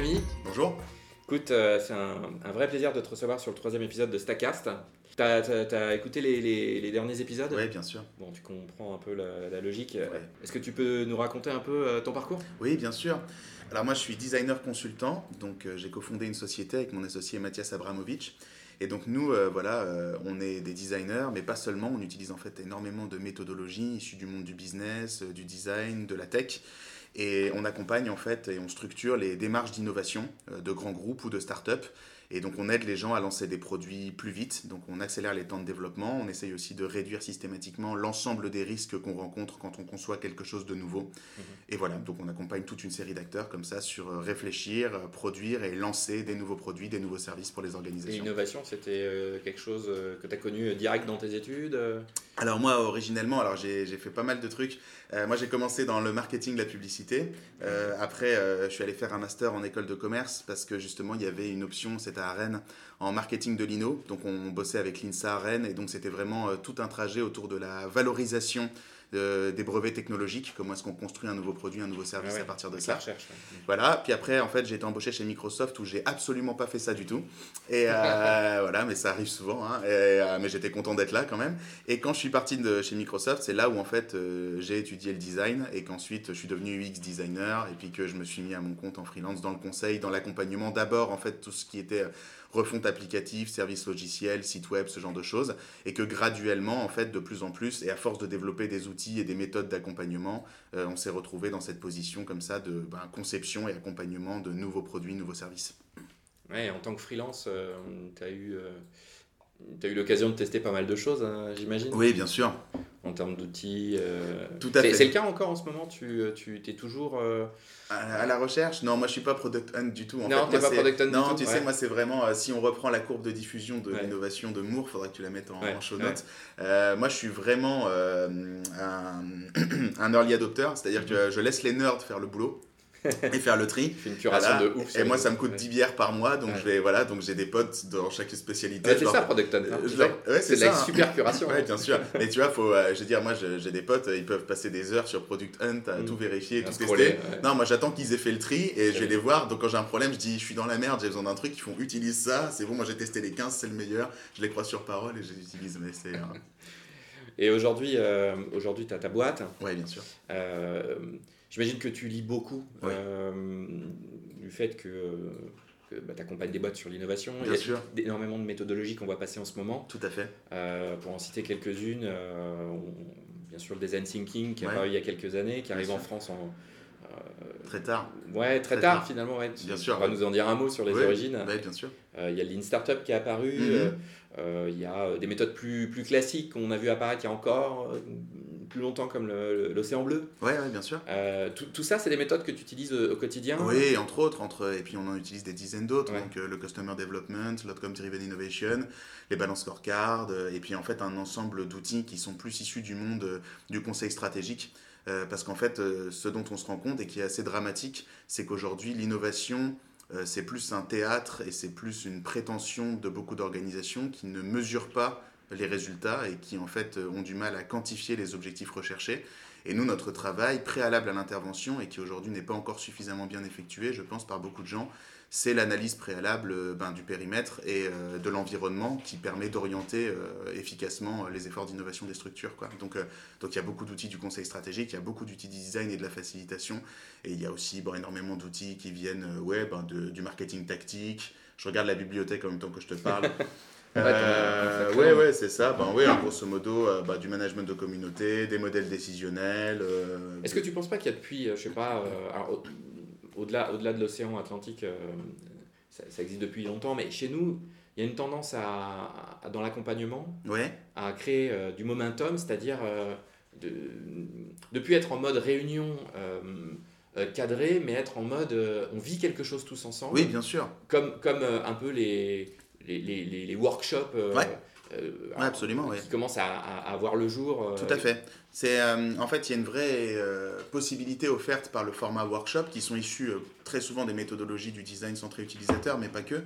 Rémi. Bonjour. Écoute, euh, c'est un, vrai plaisir de te recevoir sur le troisième épisode de Stacast. T'as as, écouté les, derniers épisodes Oui, bien sûr. Bon, tu comprends un peu la, logique. Est-ce que tu peux nous raconter un peu euh, ton parcours? Oui, bien sûr. Alors moi, je suis designer consultant, donc euh, j'ai cofondé une société avec mon associé Mathias Abramovic. Et donc nous, voilà, on est des designers, mais pas seulement. On utilise en fait énormément de méthodologies issues du monde du business, du design, de la tech. Et on accompagne en fait et on structure les démarches d'innovation euh, de grands groupes ou de start-up et donc on aide les gens à lancer des produits plus vite, donc on accélère les temps de développement, on essaye aussi de réduire systématiquement l'ensemble des risques qu'on rencontre quand on conçoit quelque chose de nouveau. Mhm. Et voilà, donc on accompagne toute une série d'acteurs comme ça sur euh, réfléchir, euh, produire et lancer des nouveaux produits, des nouveaux services pour les organisations. L'innovation, c'était quelque chose que tu as connu direct dans tes études Alors moi, originellement, alors j'ai fait pas mal de trucs. moi, j'ai commencé dans le marketing, la publicité. après, je suis allé faire un master en école de commerce parce que justement, il y avait une option, c'était à Rennes en marketing de l'INO. Donc on bossait avec l'INSA à Rennes et donc c'était vraiment euh, tout un trajet autour de la valorisation des brevets technologiques, comment est-ce qu'on construit un nouveau produit, un nouveau service à partir de ça. Voilà, puis après, en fait, j'ai été embauché chez Microsoft où j'ai absolument pas fait ça du tout. Et euh, voilà, mais ça arrive souvent, hein. euh, mais j'étais content d'être là quand même. Et quand je suis parti de chez Microsoft, c'est là où en fait j'ai étudié le design et qu'ensuite je suis devenu UX designer et puis que je me suis mis à mon compte en freelance dans le conseil, dans l'accompagnement. D'abord, en fait, tout ce qui était refonte applicative, service logiciel, site web, ce genre de choses, et que graduellement, en fait, de plus en plus, et à force de développer des outils et des méthodes d'accompagnement, euh, on s'est retrouvé dans cette position comme ça de ben, conception et accompagnement de nouveaux produits, nouveaux services. Ouais, en tant que freelance, euh, tu as eu... Euh, tu as eu l'occasion de tester pas mal de choses, hein, j'imagine Oui, bien sûr. En termes d'outils. Tout à fait. C'est le cas encore en ce moment Tu, tu es toujours à, la recherche? Non, moi je suis pas product hunt du tout. En non, t'es pas product hunt Non, du tout, tu sais, moi c'est vraiment, euh, si on reprend la courbe de diffusion de l'innovation de Moore, faudrait que tu la mettes en, show notes. Euh, moi je suis vraiment euh, un, un, early adopter, c'est-à-dire que mhm. je laisse les nerds faire le boulot. et faire le tri. une curation de ouf. Et moi, ça me coûte 10 bières par mois, donc je vais, voilà, donc j'ai des potes dans chaque spécialité. c'est ça, Product Hunt. Hein. c'est la super curation. ouais, bien sûr. Mais tu vois, faut, euh, je veux dire, moi, j'ai des potes, ils peuvent passer des heures sur Product Hunt à mm. tout vérifier, tout tester. Non, moi, j'attends qu'ils aient fait le tri et je vais les voir. Donc, quand j'ai un problème, je dis, je suis dans la merde, j'ai besoin d'un truc, ils font, utilise ça, c'est bon, moi, j'ai testé les 15, c'est le meilleur. Je les crois sur parole et je les utilise, mais c'est. Euh, et aujourd'hui, euh, aujourd'hui, tu as ta boîte. Oui, bien sûr. Euh, J'imagine que tu lis beaucoup euh, du fait que, bah, tu accompagnes des boîtes sur l'innovation. Il y a énormément de méthodologies qu'on va passer en ce moment. Tout à fait. Euh, pour en citer quelques-unes, euh, bien sûr le design thinking qui est apparu il y a quelques années, qui arrive en France en, très tard. Ouais, très, tard, finalement. Bien sûr. On va nous en dire un mot sur les origines. Bien sûr. Il y a Lean Startup qui est apparu. Mm-hmm. Il y a des méthodes plus, plus classiques qu'on a vu apparaître il y a encore plus longtemps comme l'océan bleu. Oui, ouais, bien sûr. Euh, tout, tout, ça, c'est des méthodes que tu utilises au, quotidien Oui, entre autres. Entre, et puis on en utilise des dizaines d'autres. Donc euh, le Customer Development, l'Outcome Driven Innovation, les Balance Scorecard, euh, et puis en fait un ensemble d'outils qui sont plus issus du monde du conseil stratégique. parce qu'en fait, ce dont on se rend compte et qui est assez dramatique, c'est qu'aujourd'hui, l'innovation, c'est plus un théâtre et c'est plus une prétention de beaucoup d'organisations qui ne mesurent pas les résultats et qui en fait ont du mal à quantifier les objectifs recherchés. Et nous, notre travail préalable à l'intervention et qui aujourd'hui n'est pas encore suffisamment bien effectué, je pense, par beaucoup de gens, c'est l'analyse préalable euh, ben, du périmètre et euh, de l'environnement qui permet d'orienter euh, efficacement les efforts d'innovation des structures. Donc, donc il y a beaucoup d'outils du conseil stratégique, il y a beaucoup d'outils du design et de la facilitation, et il y a aussi énormément d'outils qui viennent ouais, ben, du marketing tactique. Je regarde la bibliothèque en même temps que je te parle. Euh, ouais, ouais, c'est ça. Ben, ouais, grosso modo, euh, bah, du management de communauté, des modèles décisionnels. Euh, Est-ce que tu penses pas qu'il y a depuis, je sais pas, au-delà, au-delà de l'océan Atlantique, ça, existe depuis longtemps, mais chez nous, il y a une tendance à, dans l'accompagnement ouais. à créer du momentum, c'est-à-dire de ne plus être en mode réunion. cadré, mais être en mode on vit quelque chose tous ensemble. Oui, bien sûr. Comme, comme un peu les, les, les, les workshops euh, absolument, qui commence à, à, voir le jour. Tout à fait. C'est en fait il y a une vraie possibilité offerte par le format workshop qui sont issus très souvent des méthodologies du design centré utilisateur, mais pas que, mhm.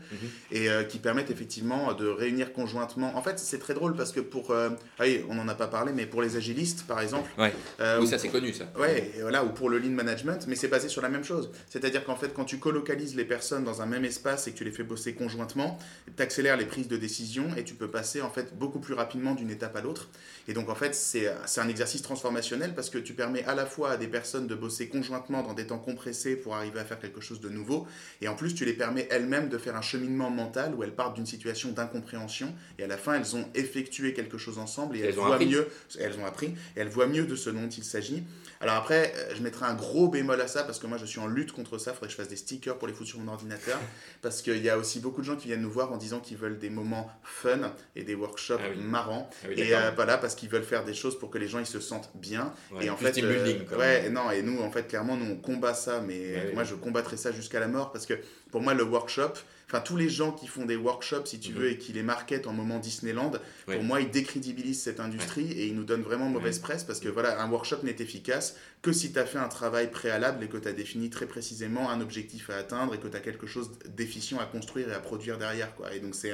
et qui permettent effectivement de réunir conjointement. En fait, c'est très drôle parce que pour, ah oui, on n'en a pas parlé, mais pour les agilistes, par exemple. Ouais. oui, ça c'est connu ça. Ouais, voilà, ou pour le lean management, mais c'est basé sur la même chose. C'est-à-dire qu'en fait, quand tu colocalises les personnes dans un même espace et que tu les fais bosser conjointement, tu accélères les prises de décision et tu peux passer en fait beaucoup plus rapidement d'une étape à l'autre. Et donc en fait, c'est un exercice transformationnel parce que tu permets à la fois à des personnes de bosser conjointement dans des temps compressés pour arriver à faire quelque chose de nouveau, et en plus tu les permets elles-mêmes de faire un cheminement mental où elles partent d'une situation d'incompréhension et à la fin elles ont effectué quelque chose ensemble et elles, voient mieux, elles ont appris et elles voient mieux de ce dont il s'agit. Alors après, je mettrai un gros bémol à ça parce que moi je suis en lutte contre ça. Il faudrait que je fasse des stickers pour les foutre sur mon ordinateur parce qu'il y a aussi beaucoup de gens qui viennent nous voir en disant qu'ils veulent des moments fun et des workshops ah marrants. Ah et euh, voilà, parce qu'ils veulent faire des choses pour que les gens ils se sentent bien. et en fait, euh, ouais, non, et nous en fait clairement nous on combat ça, mais moi je combattrai ça jusqu'à la mort parce que pour moi le workshop enfin tous les gens qui font des workshops, si tu mhm. veux, et qui les marketent en moment Disneyland, pour moi, ils décrédibilisent cette industrie et ils nous donnent vraiment mauvaise presse parce que voilà, un workshop n'est efficace que si tu as fait un travail préalable et que tu as défini très précisément un objectif à atteindre et que tu as quelque chose d'efficient à construire et à produire derrière. Quoi. Et donc, c'est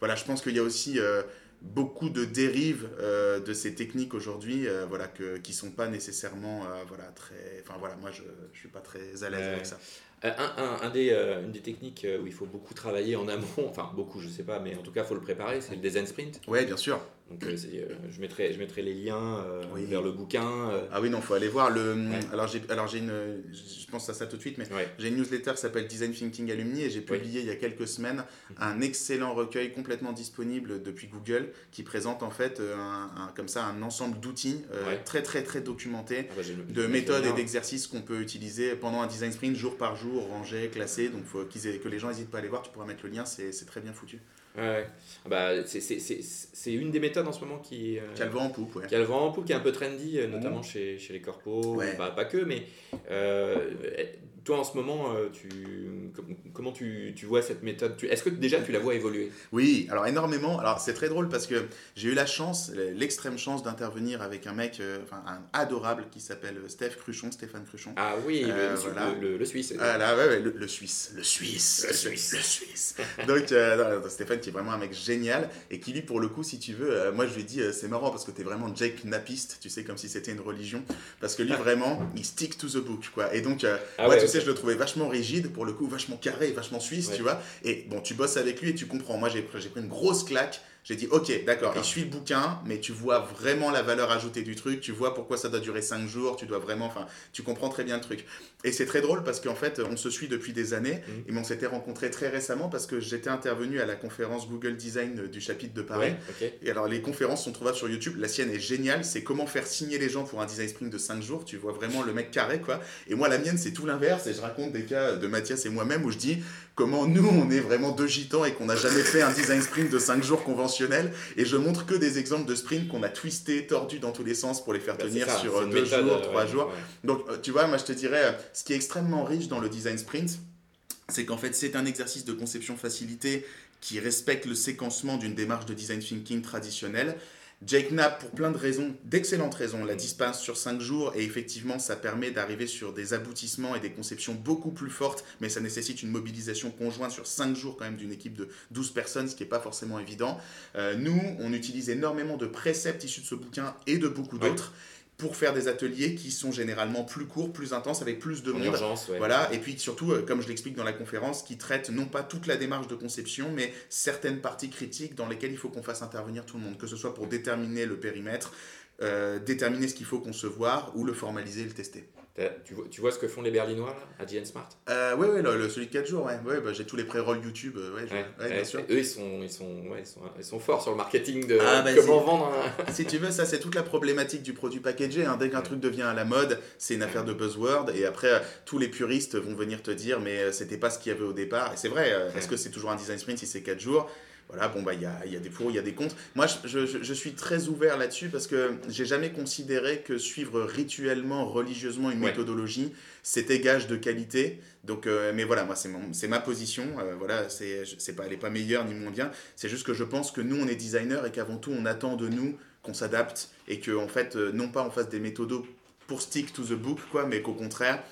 voilà, je pense qu'il y a aussi. Euh, beaucoup de dérives euh, de ces techniques aujourd'hui euh, voilà que qui sont pas nécessairement voilà très enfin voilà moi je, je suis pas très à l'aise avec ça euh, un, un, des, euh, une des techniques euh, où il faut beaucoup travailler en amont, enfin beaucoup, je sais pas, mais en tout cas, il faut le préparer, c'est le design sprint. Oui, bien sûr. Donc, je, mettrai, je mettrai les liens vers le bouquin. Ah oui, non, il faut aller voir. Le... Alors, j'ai, alors j'ai une. Je pense à ça tout de suite, mais j'ai une newsletter qui s'appelle Design Thinking Alumni et j'ai publié il y a quelques semaines un excellent recueil complètement disponible depuis Google qui présente en fait un, comme ça un ensemble d'outils très, très, très documentés, ah bah, de méthodes et d'exercices qu'on peut utiliser pendant un design sprint jour par jour rangé, classé. Donc, faut qu'ils que les gens n'hésitent pas à aller voir. Tu pourras mettre le lien, c'est très bien foutu. Ouais, ah bah, c'est une des méthodes en ce moment qui, euh, qui a le vent en poupe. Ouais. Qui a le vent en poupe, qui est un peu trendy, euh, notamment chez, chez, les corpos, pas que, mais euh, toi, en ce moment, euh, tu, comment tu, tu, vois cette méthode? Est-ce que déjà tu la vois évoluer? Oui, alors énormément. Alors c'est très drôle parce que j'ai eu la chance, l'extrême chance d'intervenir avec un mec, euh, enfin un adorable qui s'appelle Steph Cruchon, Stéphane Cruchon. Ah oui, le, euh, voilà. le, Suisse. Ah là, ouais, le, Suisse, le Suisse, le Suisse, le Suisse. Donc Stéphane qui est vraiment un mec génial et qui lui pour le coup, si tu veux, moi je lui ai dit c'est marrant parce que tu es vraiment Jake Napiste, tu sais comme si c'était une religion, parce que lui vraiment il stick to the book quoi. Et donc ah ouais, tu sais je le trouvais vachement rigide, pour le coup, vachement carré, vachement suisse, tu vois. Et bon, tu bosses avec lui et tu comprends. Moi, j'ai pris une grosse claque j'ai dit, ok, d'accord, il suit le bouquin, mais tu vois vraiment la valeur ajoutée du truc, tu vois pourquoi ça doit durer 5 jours, tu dois vraiment, enfin, tu comprends très bien le truc. Et c'est très drôle parce qu'en fait, on se suit depuis des années, mmh. et on s'était rencontrés très récemment parce que j'étais intervenu à la conférence Google Design du chapitre de Paris. Et alors, les conférences sont trouvables sur YouTube. La sienne est géniale, c'est comment faire signer les gens pour un design sprint de 5 jours. Tu vois vraiment le mec carré, quoi. Et moi, la mienne, c'est tout l'inverse, et je raconte des cas de Mathias et moi-même où je dis comment nous, on est vraiment deux gitans et qu'on n'a jamais fait un design sprint de 5 jours conventionnel. Et je montre que des exemples de sprint qu'on a twisté, tordu dans tous les sens pour les faire bah, tenir sur 2 jours, 3 jours. Donc, euh, tu vois, moi, je te dirais, euh, ce qui est extrêmement riche dans le design sprint, c'est qu'en fait, c'est un exercice de conception facilité qui respecte le séquencement d'une démarche de design thinking traditionnelle, Jake Knapp, pour plein de raisons, d'excellentes raisons, la dispense sur 5 jours et effectivement, ça permet d'arriver sur des aboutissements et des conceptions beaucoup plus fortes, mais ça nécessite une mobilisation conjointe sur 5 jours quand même d'une équipe de 12 personnes, ce qui n'est pas forcément évident. Euh, nous, on utilise énormément de préceptes issus de ce bouquin et de beaucoup d'autres pour faire des ateliers qui sont généralement plus courts, plus intenses, avec plus de monde. Voilà, et puis surtout, euh, comme je l'explique dans la conférence, qui traite non pas toute la démarche de conception, mais certaines parties critiques dans lesquelles il faut qu'on fasse intervenir tout le monde, que ce soit pour déterminer le périmètre, euh, déterminer ce qu'il faut concevoir ou le formaliser et le tester. Tu vois, tu vois, ce que font les Berlinois là, à GN Smart? Euh, Oui, ouais, le, celui de 4 jours, ouais. ouais bah, j'ai tous les pré-rolls YouTube. Euh, ouais, ouais, bien sûr. Eux, ils sont, ils, sont, ils, sont, ils sont forts sur le marketing de ah, bah, comment vendre. si tu veux, ça, c'est toute la problématique du produit packagé. Hein. Dès qu'un truc devient à la mode, c'est une affaire de buzzword. Et après, tous les puristes vont venir te dire, mais c'était pas ce qu'il y avait au départ. Et c'est vrai, est-ce que c'est toujours un design sprint si c'est 4 jours? Voilà, bon, bah, il y a, y a, des pour, il y a des contre. Moi, je, je, je suis très ouvert là-dessus parce que j'ai jamais considéré que suivre rituellement, religieusement une méthodologie, c'était gage de qualité. Donc, euh, mais voilà, moi, c'est ma position. Euh, voilà, c'est pas, elle n'est pas meilleure ni moins bien. C'est juste que je pense que nous, on est designer et qu'avant tout, on attend de nous qu'on s'adapte et qu'en en fait, euh, non pas on fasse des méthodos pour stick to the book, quoi, mais qu'au contraire,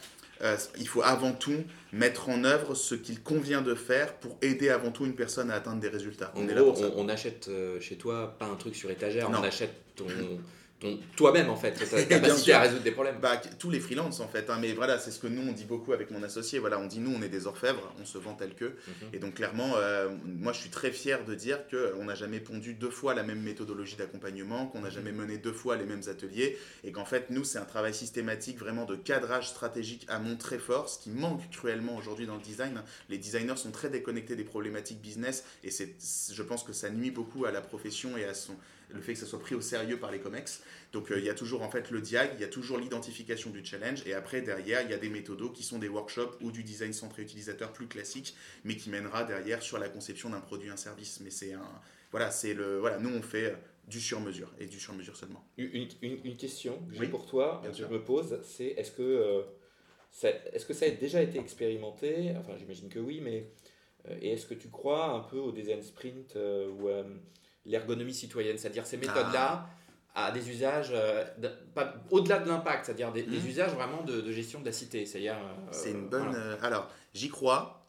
euh, il faut avant tout mettre en œuvre ce qu'il convient de faire pour aider avant tout une personne à atteindre des résultats. En on gros, on, achète euh, chez toi pas un truc sur étagère, on achète ton, toi-même en fait, ta capacité à résoudre des problèmes. Bah, tous les freelances en fait, hein, mais voilà, c'est ce que nous on dit beaucoup avec mon associé. Voilà, on dit nous on est des orfèvres, on se vend tel que. Mhm. Et donc clairement, euh, moi je suis très fier de dire qu'on n'a jamais pondu deux fois la même méthodologie d'accompagnement, qu'on n'a jamais mhm. mené deux fois les mêmes ateliers, et qu'en fait nous c'est un travail systématique vraiment de cadrage stratégique à mon très fort, ce qui manque cruellement aujourd'hui dans le design. Les designers sont très déconnectés des problématiques business, et c'est, je pense que ça nuit beaucoup à la profession et à son le fait que ça soit pris au sérieux par les COMEX. Donc euh, il y a toujours en fait le diag, il y a toujours l'identification du challenge, et après derrière il y a des méthodos qui sont des workshops ou du design centré utilisateur plus classique, mais qui mènera derrière sur la conception d'un produit, un service. Mais c'est un, voilà, c'est le, voilà, nous on fait euh, du sur-mesure et du sur-mesure seulement. Une, une, question que j'ai pour toi, que je me pose, c'est est-ce que euh, ça, est-ce que ça a déjà été expérimenté? Enfin, j'imagine que oui, mais et est-ce que tu crois un peu au design sprint ou l'ergonomie citoyenne, c'est-à-dire ces méthodes-là à des usages, euh, au-delà de l'impact, c'est-à-dire des, mmh. usages vraiment de, gestion de la cité. C'est euh, c'est une bonne. Euh, alors, j'y crois.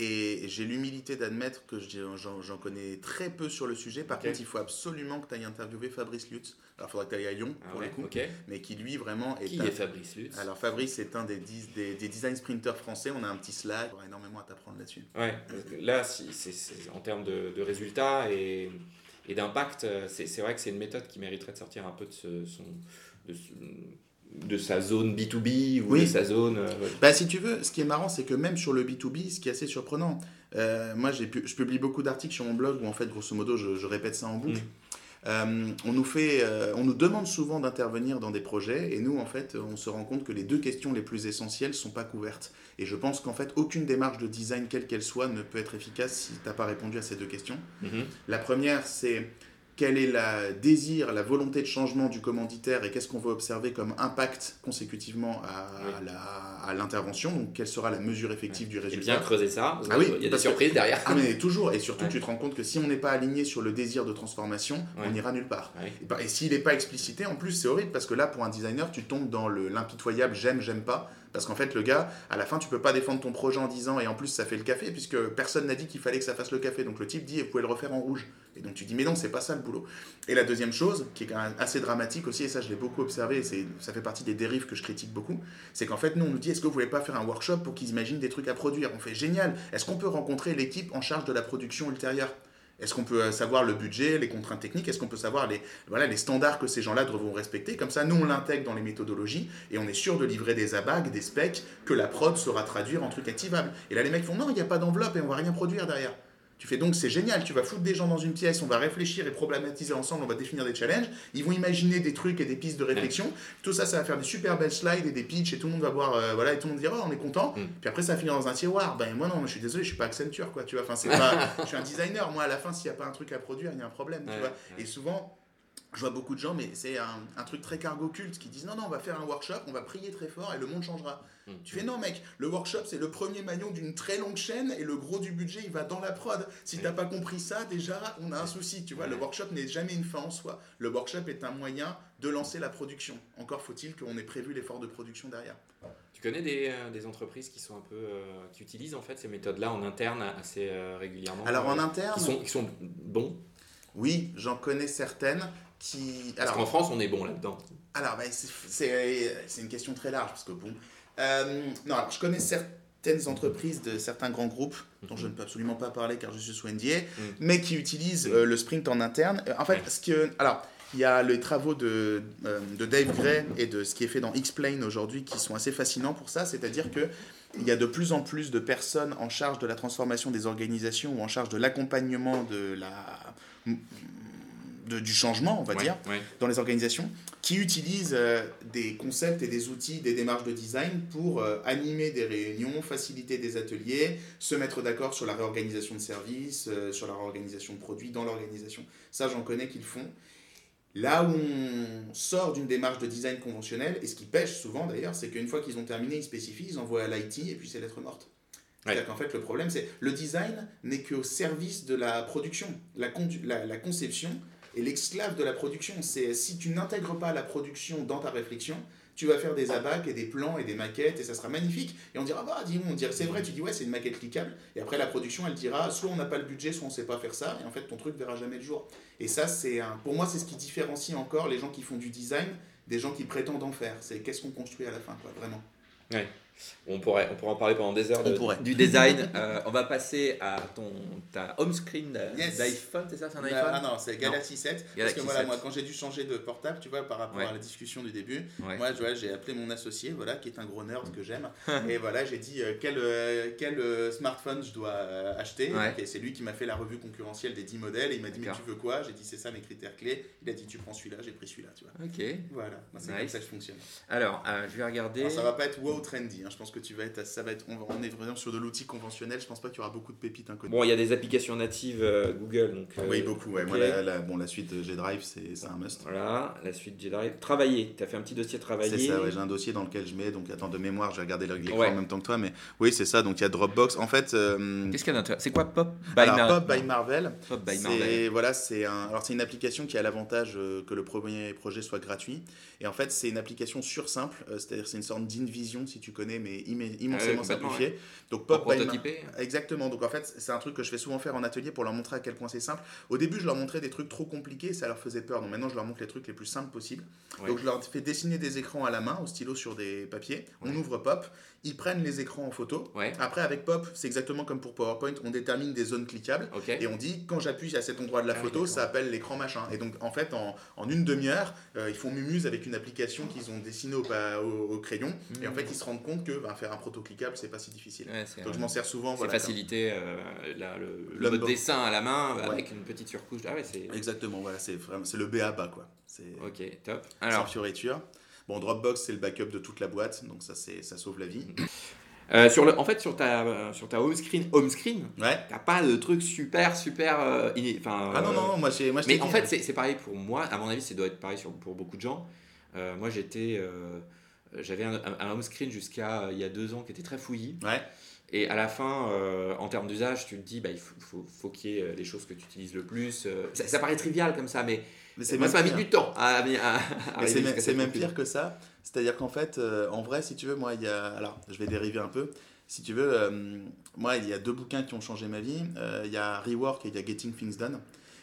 Et j'ai l'humilité d'admettre que j'en connais très peu sur le sujet. Par contre, il faut absolument que tu ailles interviewer Fabrice Lutz. Alors, il faudra que tu ailles à Lyon, ah pour le coup. Mais qui, lui, vraiment est. Qui est Fabrice Lutz? Alors, Fabrice est un des, des, des, design sprinters français. On a un petit slide. Il y énormément à t'apprendre là-dessus. Ouais, là, c'est en termes de, de résultats et et d'impact, euh, c'est vrai que c'est une méthode qui mériterait de sortir un peu de, ce, son, de, de sa zone B2B ou de sa zone. Euh, bah, si tu veux, ce qui est marrant, c'est que même sur le B2B, ce qui est assez surprenant, euh, moi je publie beaucoup d'articles sur mon blog où en fait, grosso modo, je, je répète ça en boucle. Mm. Euh, on, nous fait, euh, on nous demande souvent d'intervenir dans des projets et nous, en fait, on se rend compte que les deux questions les plus essentielles ne sont pas couvertes. Et je pense qu'en fait, aucune démarche de design, quelle qu'elle soit, ne peut être efficace si tu n'as pas répondu à ces deux questions. Mm-hmm. La première, c'est quel est le désir, la volonté de changement du commanditaire et qu'est-ce qu'on veut observer comme impact consécutivement à, l'intervention, donc quelle sera la mesure effective du résultat. Et bien creuser ça, ah oui, il y a des surprises derrière. Ah mais toujours, et surtout tu te rends compte que si on n'est pas aligné sur le désir de transformation, on n'ira nulle part. Et, et s'il n'est pas explicité, en plus c'est horrible parce que là pour un designer tu tombes dans l'impitoyable j'aime, j'aime pas. Parce qu'en fait, le gars, à la fin, tu peux pas défendre ton projet en disant, et en plus, ça fait le café, puisque personne n'a dit qu'il fallait que ça fasse le café. Donc le type dit, vous pouvez le refaire en rouge. Et donc tu dis, mais non, c'est pas ça le boulot. Et la deuxième chose, qui est quand même assez dramatique aussi, et ça, je l'ai beaucoup observé, et ça fait partie des dérives que je critique beaucoup, c'est qu'en fait, nous, on nous dit, est-ce que vous voulez pas faire un workshop pour qu'ils imaginent des trucs à produire? On fait génial. Est-ce qu'on peut rencontrer l'équipe en charge de la production ultérieure? Est-ce qu'on peut savoir le budget, les contraintes techniques? Est-ce qu'on peut savoir les, voilà, les standards que ces gens-là devront respecter? Comme ça, nous, on l'intègre dans les méthodologies et on est sûr de livrer des abacs, des specs que la prod saura traduire en trucs activables. Et là, les mecs font non, il n'y a pas d'enveloppe et on va rien produire derrière. Tu fais donc, c'est génial, tu vas foutre des gens dans une pièce, on va réfléchir et problématiser ensemble, on va définir des challenges, ils vont imaginer des trucs et des pistes de réflexion. Tout ça, ça va faire des super belles slides et des pitchs et tout le monde va voir, euh, voilà, et tout le monde dira, oh, on est content. Mm. Puis après, ça va finir dans un tiroir. Ben moi, non, je suis désolé, je suis pas Accenture, quoi, tu vois. Enfin, c'est pas, je suis un designer. Moi, à la fin, s'il n'y a pas un truc à produire, il y a un problème, tu vois. Et souvent, je vois beaucoup de gens, mais c'est un, un, truc très cargo culte qui disent non, non, on va faire un workshop, on va prier très fort et le monde changera. Mm. Tu fais non, mec, le workshop c'est le premier maillon d'une très longue chaîne et le gros du budget il va dans la prod. Si tu t'as pas compris ça, déjà on a un souci. Tu vois, le workshop n'est jamais une fin en soi. Le workshop est un moyen de lancer la production. Encore faut-il qu'on ait prévu l'effort de production derrière. Tu connais des, euh, des, entreprises qui sont un peu euh, qui utilisent en fait ces méthodes-là en interne assez euh, régulièrement? Alors en interne, qui sont, qui sont bons? Oui, j'en connais certaines qui. Parce qu'en France, on est bon là-dedans. Alors, bah, c'est une question très large, parce que bon. Euh, non, alors, je connais certaines entreprises de certains grands groupes, dont je ne peux absolument pas parler car je suis sous NDA, mm. mais qui utilisent euh, le sprint en interne. Euh, en fait, ce que. Alors. Il y a les travaux de, de Dave Gray et de ce qui est fait dans X-Plane aujourd'hui qui sont assez fascinants pour ça, c'est-à-dire que il y a de plus en plus de personnes en charge de la transformation des organisations ou en charge de l'accompagnement de la du changement, on va dire, dans les organisations, qui utilisent euh, des concepts et des outils, des démarches de design pour euh, animer des réunions, faciliter des ateliers, se mettre d'accord sur la réorganisation de services, euh, sur la réorganisation de produits dans l'organisation. Ça, j'en connais qu'ils font. Là où on sort d'une démarche de design conventionnelle, et ce qui pêche souvent d'ailleurs, c'est qu'une fois qu'ils ont terminé, ils spécifient, ils envoient à l'IT et puis c'est lettre morte. C'est-à-dire qu'en fait, le problème, c'est le design n'est qu'au service de la production. La, la, la conception est l'esclave de la production. C'est si tu n'intègres pas la production dans ta réflexion, tu vas faire des abacs et des plans et des maquettes et ça sera magnifique. Et on dira, bah, dis on dirait, c'est vrai, tu dis, ouais, c'est une maquette cliquable. Et après, la production, elle dira, soit on n'a pas le budget, soit on sait pas faire ça. Et en fait, ton truc verra jamais le jour. Et ça, c'est un, pour moi, c'est ce qui différencie encore les gens qui font du design des gens qui prétendent en faire. C'est qu'est-ce qu'on construit à la fin, quoi, vraiment. Ouais. On pourrait, on pourrait en parler pendant des heures du design. Euh, on va passer à ton, ta home screen d'iPhone, c'est ça C'est un bah, iPhone Ah non, c'est Galaxy 7. parce que voilà, moi, quand j'ai dû changer de portable, tu vois, par rapport à la discussion du début, moi, j'ai appelé mon associé, voilà, qui est un gros nerd que j'aime. et voilà, j'ai dit euh, quel, euh, quel smartphone je dois acheter. Et c'est lui qui m'a fait la revue concurrentielle des 10 modèles. Et il m'a dit, mais tu veux quoi? J'ai dit, c'est ça mes critères clés. Il a dit, tu prends celui-là, j'ai pris celui-là, tu vois. Ok. Voilà, c'est comme ça que je fonctionne. Alors, je vais regarder. Alors, ça va pas être wow trendy, hein. Je pense que tu vas être ça va être, on, est vraiment sur de l'outil conventionnel. Je pense pas qu'il y aura beaucoup de pépites inconnues. Bon, il y a des applications natives euh, Google. Donc, oui, euh, beaucoup. Ouais. Moi, la, bon, la suite G-Drive, c'est un must. Voilà, la suite G-Drive. Travailler. Tu as fait un petit dossier travailler. C'est ça, ouais, j'ai un dossier dans lequel je mets. Donc, attends, de mémoire, je vais regarder l'écran en même temps que toi. Mais oui, c'est ça. Donc, il y a Dropbox. En fait. Euh, Qu'est-ce qu'il y a d'intéressant? C'est quoi Pop by, alors, Pop by Marvel Pop by Marvel. Voilà, c'est un, alors, c'est une application qui a l'avantage que le premier projet soit gratuit. Et en fait, c'est une application sur simple. C'est-à-dire, c'est une sorte d'InVision, si tu connais, mais immensément ah simplifié. Donc Pop Exactement. Donc en fait, c'est un truc que je fais souvent faire en atelier pour leur montrer à quel point c'est simple. Au début, je leur montrais des trucs trop compliqués, ça leur faisait peur. Donc maintenant, je leur montre les trucs les plus simples possibles. Donc je leur fais dessiner des écrans à la main, au stylo sur des papiers. On ouvre Pop, ils prennent les écrans en photo. Après, avec Pop, c'est exactement comme pour PowerPoint, on détermine des zones cliquables et on dit quand j'appuie à cet endroit de la ah photo, ça appelle l'écran machin. Et donc en fait, en, en une demi-heure, euh, ils font mumuse avec une application qu'ils ont dessinée au, au, crayon. Et en mmh. fait, ils se rendent compte que ben, faire un proto cliquable, c'est pas si difficile. Donc je m'en sers souvent. C'est faciliter euh, le, le dessin à la main avec une petite surcouche. Ah Exactement, voilà, c'est le B à bas quoi. Ok, top. Alors, sans fioriture. Bon, Dropbox, c'est le backup de toute la boîte, donc ça, ça sauve la vie. Euh, sur le, en fait, sur ta, sur ta home screen, home screen, ouais. t'as pas de truc super, super. Euh, ah non, non, moi, moi Mais en fait, c'est pareil pour moi. À mon avis, ça doit être pareil sur, pour beaucoup de gens. moi, j'étais. J'avais un, un, home screen jusqu'à il y a deux ans qui était très fouillis. Ouais. Et à la fin, euh, en termes d'usage, tu te dis, bah, il faut, faut, qu'il y ait les choses que tu utilises le plus. Euh, ça, paraît trivial comme ça, mais, mais moi, ça m'a mis du temps à, à, C'est même, pire que ça. C'est-à-dire qu'en fait, euh, en vrai, si tu veux, moi, il y a. Alors, je vais dériver un peu. Si tu veux, moi, il y a deux bouquins qui ont changé ma vie. Il y a Rework et il y a Getting Things Done.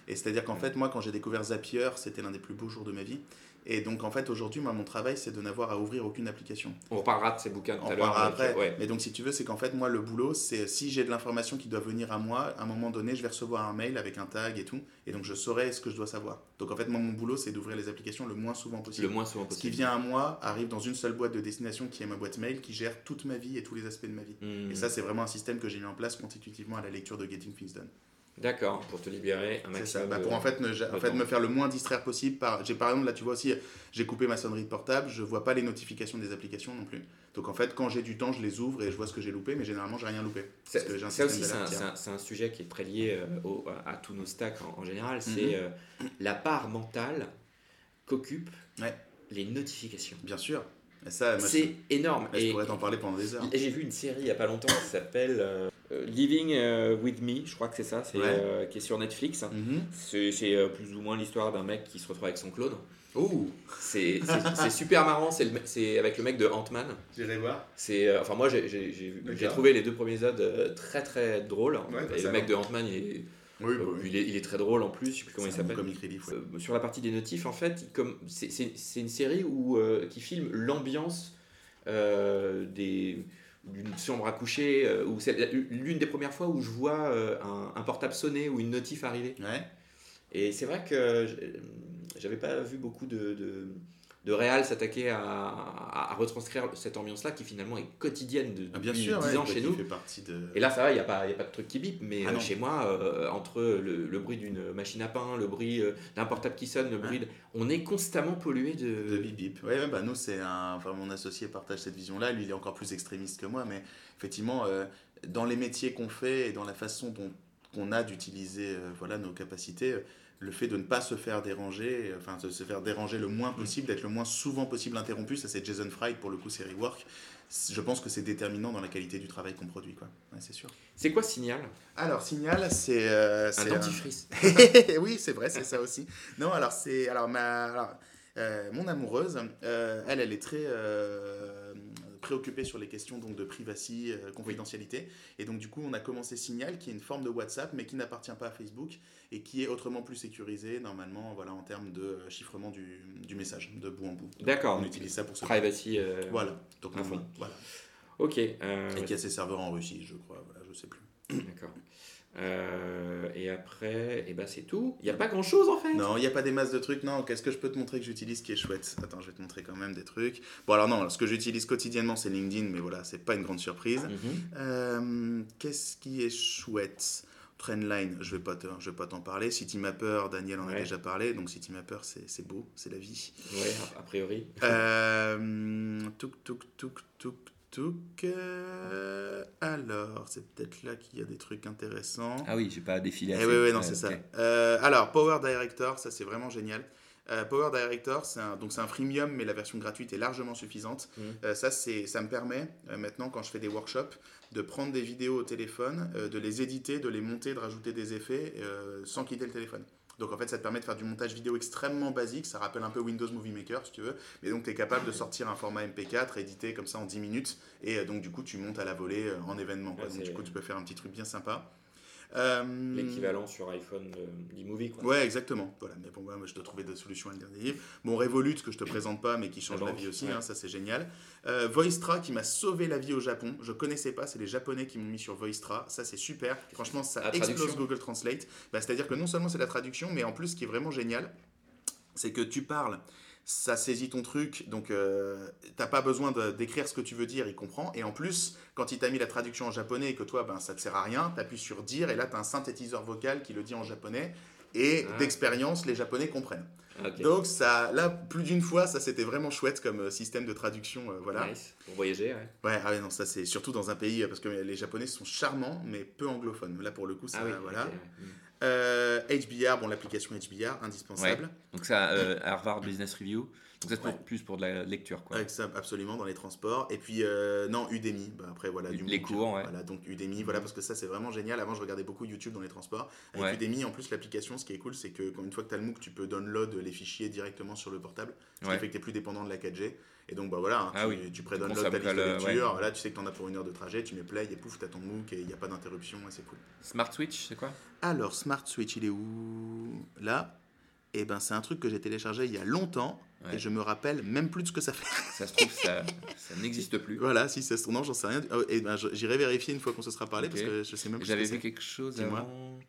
Et c'est-à-dire qu'en fait, moi, quand j'ai découvert Zapier, c'était l'un des plus beaux jours de ma vie. Et donc, en fait, aujourd'hui, moi, mon travail, c'est de n'avoir à ouvrir aucune application. On reparlera de ces bouquins tout à l'heure. après. Mais donc, si tu veux, c'est qu'en fait, moi, le boulot, c'est si j'ai de l'information qui doit venir à moi, à un moment donné, je vais recevoir un mail avec un tag et tout. Et donc, je saurai ce que je dois savoir. Donc, en fait, moi, mon boulot, c'est d'ouvrir les applications le moins souvent possible. Le moins souvent possible. Ce qui vient à moi arrive dans une seule boîte de destination qui est ma boîte mail, qui gère toute ma vie et tous les aspects de ma vie. Hmm. Et ça, c'est vraiment un système que j'ai mis en place constitutivement à la lecture de Getting Things Done. D'accord, pour te libérer un maximum. Ça. Bah, pour en fait, me, en fait me faire le moins distraire possible. Par, j'ai par exemple là, tu vois aussi, j'ai coupé ma sonnerie de portable, je vois pas les notifications des applications non plus. Donc en fait, quand j'ai du temps, je les ouvre et je vois ce que j'ai loupé, mais généralement, j'ai rien loupé. C'est, ça aussi, c'est un, sujet qui est très lié euh, à tous nos stacks en, général. C'est mhm. euh, la part mentale qu'occupent les notifications. Bien sûr. c'est énorme. et, je pourrais t'en parler pendant des heures. J'ai vu une série il y a pas longtemps qui s'appelle euh, Living euh, with Me, je crois que c'est ça, c'est, euh, qui est sur Netflix. Mhm. C'est, plus ou moins l'histoire d'un mec qui se retrouve avec son clone. C'est, super marrant, c'est, c'est avec le mec de Ant-Man. J'irai voir. C'est, enfin, moi j'ai, j'ai, trouvé les deux premiers épisodes très très drôles. et le mec de Ant-Man, il est. Bah il, est, il, est, très drôle en plus, je sais plus comment il s'appelle. sur la partie des notifs, en fait, comme, c'est, c'est, une série où, qui filme l'ambiance des, d'une chambre à coucher, euh, ou c'est l'une des premières fois où je vois euh, un, portable sonner ou une notif arriver. Ouais. Et c'est vrai que j'avais pas vu beaucoup de, de réal s'attaquer à, à, retranscrire cette ambiance-là qui finalement est quotidienne de, ah, depuis 10 ans chez nous. De... Et là, ça va, il n'y a, pas, a pas de truc qui bip, mais ah, chez moi, entre le, bruit d'une machine à pain, le bruit d'un portable qui sonne, le bruit on est constamment pollué de... De bip bip. Ouais, bah, nous, c'est un... Enfin, mon associé partage cette vision-là, lui, il est encore plus extrémiste que moi, mais effectivement, dans les métiers qu'on fait et dans la façon dont on a d'utiliser voilà, nos capacités le fait de ne pas se faire déranger, enfin de se faire déranger le moins possible, d'être le moins souvent possible interrompu, ça c'est Jason Fry pour le coup c'est Rework. Je pense que c'est déterminant dans la qualité du travail qu'on produit, quoi. c'est sûr. C'est quoi Signal? Alors Signal, c'est euh, un dentifrice. oui, c'est vrai, c'est ça aussi. Non, alors c'est alors ma euh, mon amoureuse, euh, elle, elle est très préoccupé sur les questions donc, de privacy, euh, confidentialité. Et donc, du coup, on a commencé Signal, qui est une forme de WhatsApp, mais qui n'appartient pas à Facebook et qui est autrement plus sécurisé, normalement, voilà, en termes de euh, chiffrement du, du message, de bout en bout. D'accord. On utilise ça pour ce Privacy. Euh, voilà. Donc, voilà. Ok. Et qui a ses serveurs en Russie, je crois. Voilà, je sais plus. D'accord. Euh, et après, et eh ben c'est tout. Il n'y a pas grand chose en fait. Non, il n'y a pas des masses de trucs. Non, qu'est-ce que je peux te montrer que j'utilise qui est chouette? Attends, je vais te montrer quand même des trucs. Bon, alors non, ce que j'utilise quotidiennement c'est LinkedIn, mais voilà, c'est pas une grande surprise. Mhm. Euh, qu'est-ce qui est chouette? Trendline, je vais pas je vais pas t'en parler. Citymapper, Daniel en a déjà parlé. Donc Citymapper, c'est beau, c'est la vie. Ouais, a priori. euh, tuk tuk tuk tuk alors, c'est peut-être là qu'il y a des trucs intéressants. Ah oui, j'ai pas défilé. Eh oui, oui, non, c'est ça. Euh, alors, Power Director, ça c'est vraiment génial. Euh, Power Director, c'est un, donc c'est un freemium, mais la version gratuite est largement suffisante. Mmh. Euh, ça, c'est, ça me permet maintenant, quand je fais des workshops, de prendre des vidéos au téléphone, de les éditer, de les monter, de rajouter des effets sans quitter le téléphone. Donc en fait, ça te permet de faire du montage vidéo extrêmement basique. Ça rappelle un peu Windows Movie Maker, si tu veux. Mais donc, tu es capable de sortir un format MP4 édité comme ça en 10 minutes. Et euh, donc, du coup, tu montes à la volée euh, en événement. donc, du coup, tu peux faire un petit truc bien sympa. Euh, L'équivalent sur iPhone d'e-movie. Quoi. Ouais, exactement. Voilà. Mais bon, moi, je dois trouver des solutions alternatives. Bon, Revolut, que je te présente pas, mais qui change la, vie aussi, hein, ça c'est génial. Euh, Voistra, qui m'a sauvé la vie au Japon. Je connaissais pas, c'est les Japonais qui m'ont mis sur Voistra. Ça c'est super. Franchement, ça explose Google Translate. Bah, C'est-à-dire que non seulement c'est la traduction, mais en plus, ce qui est vraiment génial, c'est que tu parles ça saisit ton truc, donc euh, t'as pas besoin d'écrire ce que tu veux dire, il comprend. Et en plus, quand il t'a mis la traduction en japonais et que toi, ben, ça te sert à rien, t'appuies sur dire et là, t'as un synthétiseur vocal qui le dit en japonais. Et ah. d'expérience, les japonais comprennent. Donc ça, là, plus d'une fois, ça c'était vraiment chouette comme euh, système de traduction, euh, voilà. Pour voyager, ouais. Ouais, ah non, ça c'est surtout dans un pays parce que les japonais sont charmants mais peu anglophones. Là pour le coup, ça, ah voilà. Euh, HBR, bon, l'application HBR, indispensable. Donc ça, euh, Harvard Business Review. Donc ça, c'est plus pour de la lecture, quoi. absolument, dans les transports. Et puis, euh, non, Udemy. Bah, après, voilà, du Les cours, ouais. Voilà, donc Udemy, voilà, parce que ça, c'est vraiment génial. Avant, je regardais beaucoup YouTube dans les transports. Avec Udemy, en plus, l'application, ce qui est cool, c'est que une fois que tu as le MOOC, tu peux download les fichiers directement sur le portable. Ce qui fait que tu es plus dépendant de la 4G. Et donc, bah voilà, hein, ah tu, tu prédonnes ta liste de lecture. Là, tu sais que tu en as pour une heure de trajet, tu mets play et pouf, tu as ton MOOC et il n'y a pas d'interruption et c'est cool. Smart Switch, c'est quoi? Alors, Smart Switch, il est où? Là. Et eh ben, c'est un truc que j'ai téléchargé il y a longtemps et je me rappelle même plus de ce que ça fait. Ça se trouve, ça, ça n'existe plus. Voilà, si ça se trouve, non, j'en sais rien. Oh, et ben, j'irai vérifier une fois qu'on se sera parlé parce que je sais même plus. J'avais vu quelque chose avant.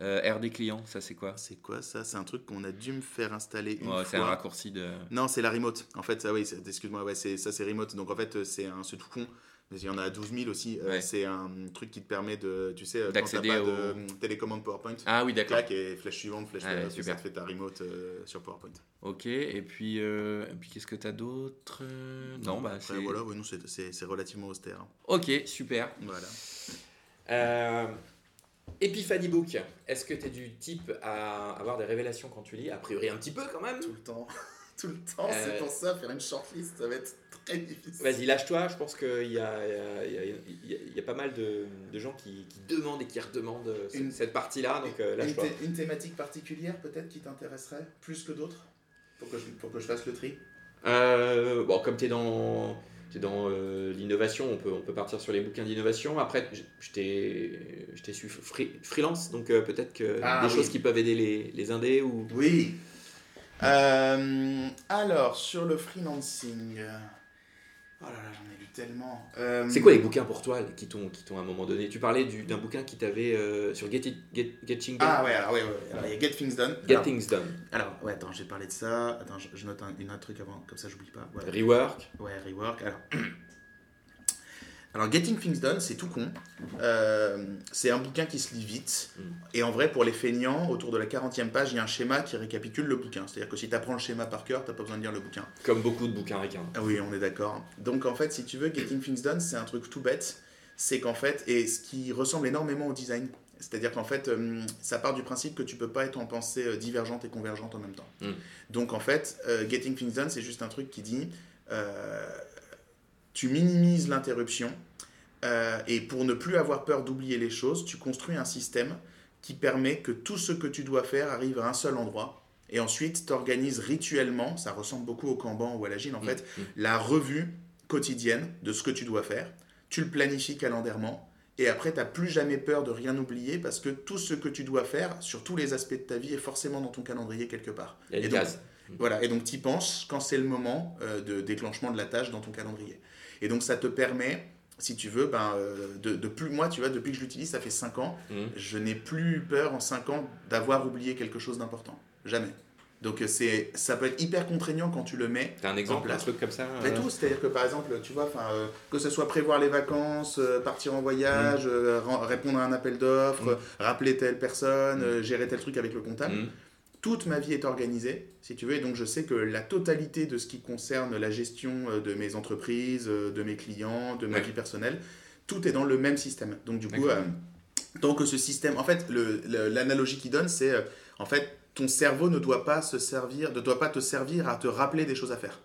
Euh, RD client, ça c'est quoi? C'est quoi ça? C'est un truc qu'on a dû me faire installer une fois. C'est un raccourci de. Non, c'est la remote. En fait, ça, oui, excuse-moi, ouais, ça c'est remote. Donc en fait, c'est un ce tout con. Mais il y en a 12 000 aussi. Euh, c'est un truc qui te permet de, tu sais, d'accéder pas de télécommande PowerPoint. Ah oui, d'accord. et flèche suivante, flèche ah, suivante, ça te fait ta remote euh, sur PowerPoint. Ok, et puis, et puis qu'est-ce que tu as d'autre Non, bah. Voilà, oui, c'est relativement austère. Ok, super. Voilà. Euh, Epiphany Book, est-ce que tu es du type à avoir des révélations quand tu lis? A priori un petit peu quand même. Tout le temps. Tout le temps, c'est euh, pour ça, faire une shortlist, ça va être très difficile. Vas-y, lâche-toi, je pense qu'il y a, y, y a, pas mal de, de gens qui, qui, demandent et qui redemandent une, cette partie-là, donc euh, lâche-toi. Une, thématique particulière peut-être qui t'intéresserait plus que d'autres? Pour, que je, pour que je fasse le tri euh, Bon, comme tu es dans dans euh, l'innovation, on peut, on peut partir sur les bouquins d'innovation. Après, je t'ai su freelance, donc euh, peut-être que ah des choses qui peuvent aider les, les indés ou... Oui. Euh, alors, sur le freelancing, Oh là là, j'en ai lu tellement. C'est quoi les bouquins pour toi qui t'ont à un moment donné? Tu parlais d'un bouquin qui t'avait sur Get, Get, Getting Done. Ah ouais, alors ouais, ouais. Alors, il y a Get Things Done. Get Things Done. Alors, ouais, attends, j'ai parlé de ça. Attends, je, note un, une autre truc avant, comme ça j'oublie pas. Rework. Ouais, Rework. Alors. Alors, Getting Things Done, c'est tout con. Euh, c'est un bouquin qui se lit vite. Mm. Et en vrai, pour les feignants, autour de la 40e page, il y a un schéma qui récapitule le bouquin. C'est-à-dire que si tu apprends le schéma par cœur, tu pas besoin de lire le bouquin. Comme beaucoup de bouquins ricains. Ah oui, on est d'accord. Donc, en fait, si tu veux, Getting Things Done, c'est un truc tout bête. C'est qu'en fait, et ce qui ressemble énormément au design, c'est-à-dire qu'en fait, euh, ça part du principe que tu peux pas être en pensée euh, divergente et convergente en même temps. Mm. Donc, en fait, Getting Things Done, c'est juste un truc qui dit tu minimises l'interruption euh, et pour ne plus avoir peur d'oublier les choses, tu construis un système qui permet que tout ce que tu dois faire arrive à un seul endroit. Et ensuite, tu organises rituellement, ça ressemble beaucoup au Kanban ou à l'Agile en mm, fait, mm. la revue quotidienne de ce que tu dois faire. Tu le planifies calendairement. Et après, tu n'as plus jamais peur de rien oublier parce que tout ce que tu dois faire sur tous les aspects de ta vie est forcément dans ton calendrier quelque part. et donc, voilà, et donc tu y penses quand c'est le moment euh, de déclenchement de la tâche dans ton calendrier. Et donc ça te permet si tu veux, ben, euh, de, plus, moi, tu vois, depuis que je l'utilise, ça fait 5 ans, mmh. je n'ai plus peur en 5 ans d'avoir oublié quelque chose d'important. Jamais. Donc euh, c'est, ça peut être hyper contraignant quand tu le mets. T'as un exemple, un truc comme ça Mais tout, c'est-à-dire que par exemple, tu vois, euh, que ce soit prévoir les vacances, partir en voyage, mmh. répondre à un appel d'offres, mmh. rappeler telle personne, gérer tel truc avec le comptable toute ma vie est organisée, si tu veux, et donc je sais que la totalité de ce qui concerne la gestion euh, de mes entreprises, euh, de mes clients, de ma vie personnelle, tout est dans le même système. Donc du coup, euh, donc ce système, en fait, l'analogie qu'il donne, c'est en fait ton cerveau ne doit pas se servir, ne doit pas te servir à te rappeler des choses à faire.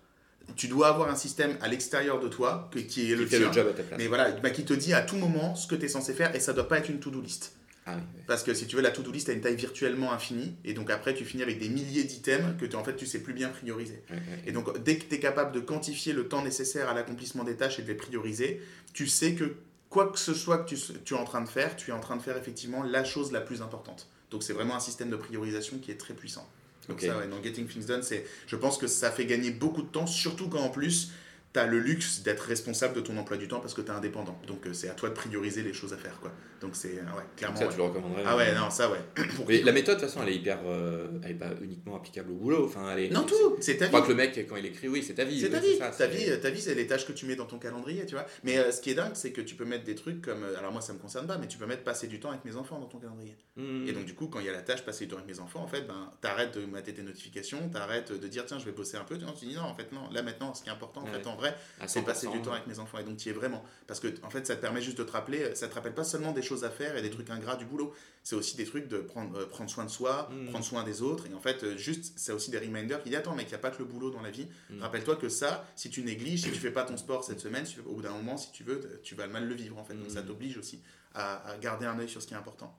Tu dois avoir un système à l'extérieur de toi qui est le tien, mais voilà, bah, qui te dit à tout moment ce que tu es censé faire et ça doit pas être une to-do list. Ah Parce que si tu veux, la to-do list a une taille virtuellement infinie, et donc après, tu finis avec des milliers d'items que tu, en fait, tu sais plus bien prioriser. Et donc, dès que tu es capable de quantifier le temps nécessaire à l'accomplissement des tâches et de les prioriser, tu sais que quoi que ce soit que tu, tu, es en train de faire, tu es en train de faire effectivement la chose la plus importante. Donc, c'est vraiment un système de priorisation qui est très puissant. Donc, ça, ouais, dans Getting Things Done, je pense que ça fait gagner beaucoup de temps, surtout quand en plus, tu as le luxe d'être responsable de ton emploi du temps parce que tu es indépendant. Donc euh, c'est à toi de prioriser les choses à faire. Quoi. Donc c'est euh, ouais, clairement. Ça, tu le recommanderais Ah ouais, non, ça ouais. Mais la méthode, de toute façon, elle est hyper. Euh, elle est pas uniquement applicable au boulot. Enfin, elle est, non, tout, c'est ta vie. Je crois que le mec, quand il écrit, oui, c'est ta vie. C'est ta vie. ta, vie ta vie, c'est les tâches que tu mets dans ton calendrier, tu vois. Mais ce qui est dingue, c'est que tu peux mettre des trucs comme. alors moi, ça me concerne pas, mais tu peux mettre passer du temps avec mes enfants dans ton calendrier. Mmh. Et donc, du coup, quand il y a la tâche passer du temps avec mes enfants, en fait, ben, t'arrêtes de mater tes notifications, t'arrêtes de dire, tiens, je vais bosser un peu. Tu dis, non, en fait, non, là maintenant, ce qui est important, en fait, en vrai, c'est passer du temps avec mes enfants. Et donc, tu y es vraiment. Parce que, en fait, ça te permet juste de te rappeler, ça te rappelle pas seulement des choses à faire et des trucs ingrats du boulot. C'est aussi des trucs de prendre, euh, prendre soin de soi, mmh. prendre soin des autres. Et en fait, euh, juste, c'est aussi des reminders qui disent Attends, mec, il n'y a pas que le boulot dans la vie. Mmh. Rappelle-toi que ça, si tu négliges, si tu fais pas ton sport cette semaine, au bout d'un moment, si tu veux, tu vas mal le vivre, en fait. Donc, ça t'oblige aussi à, garder un œil sur ce qui est important.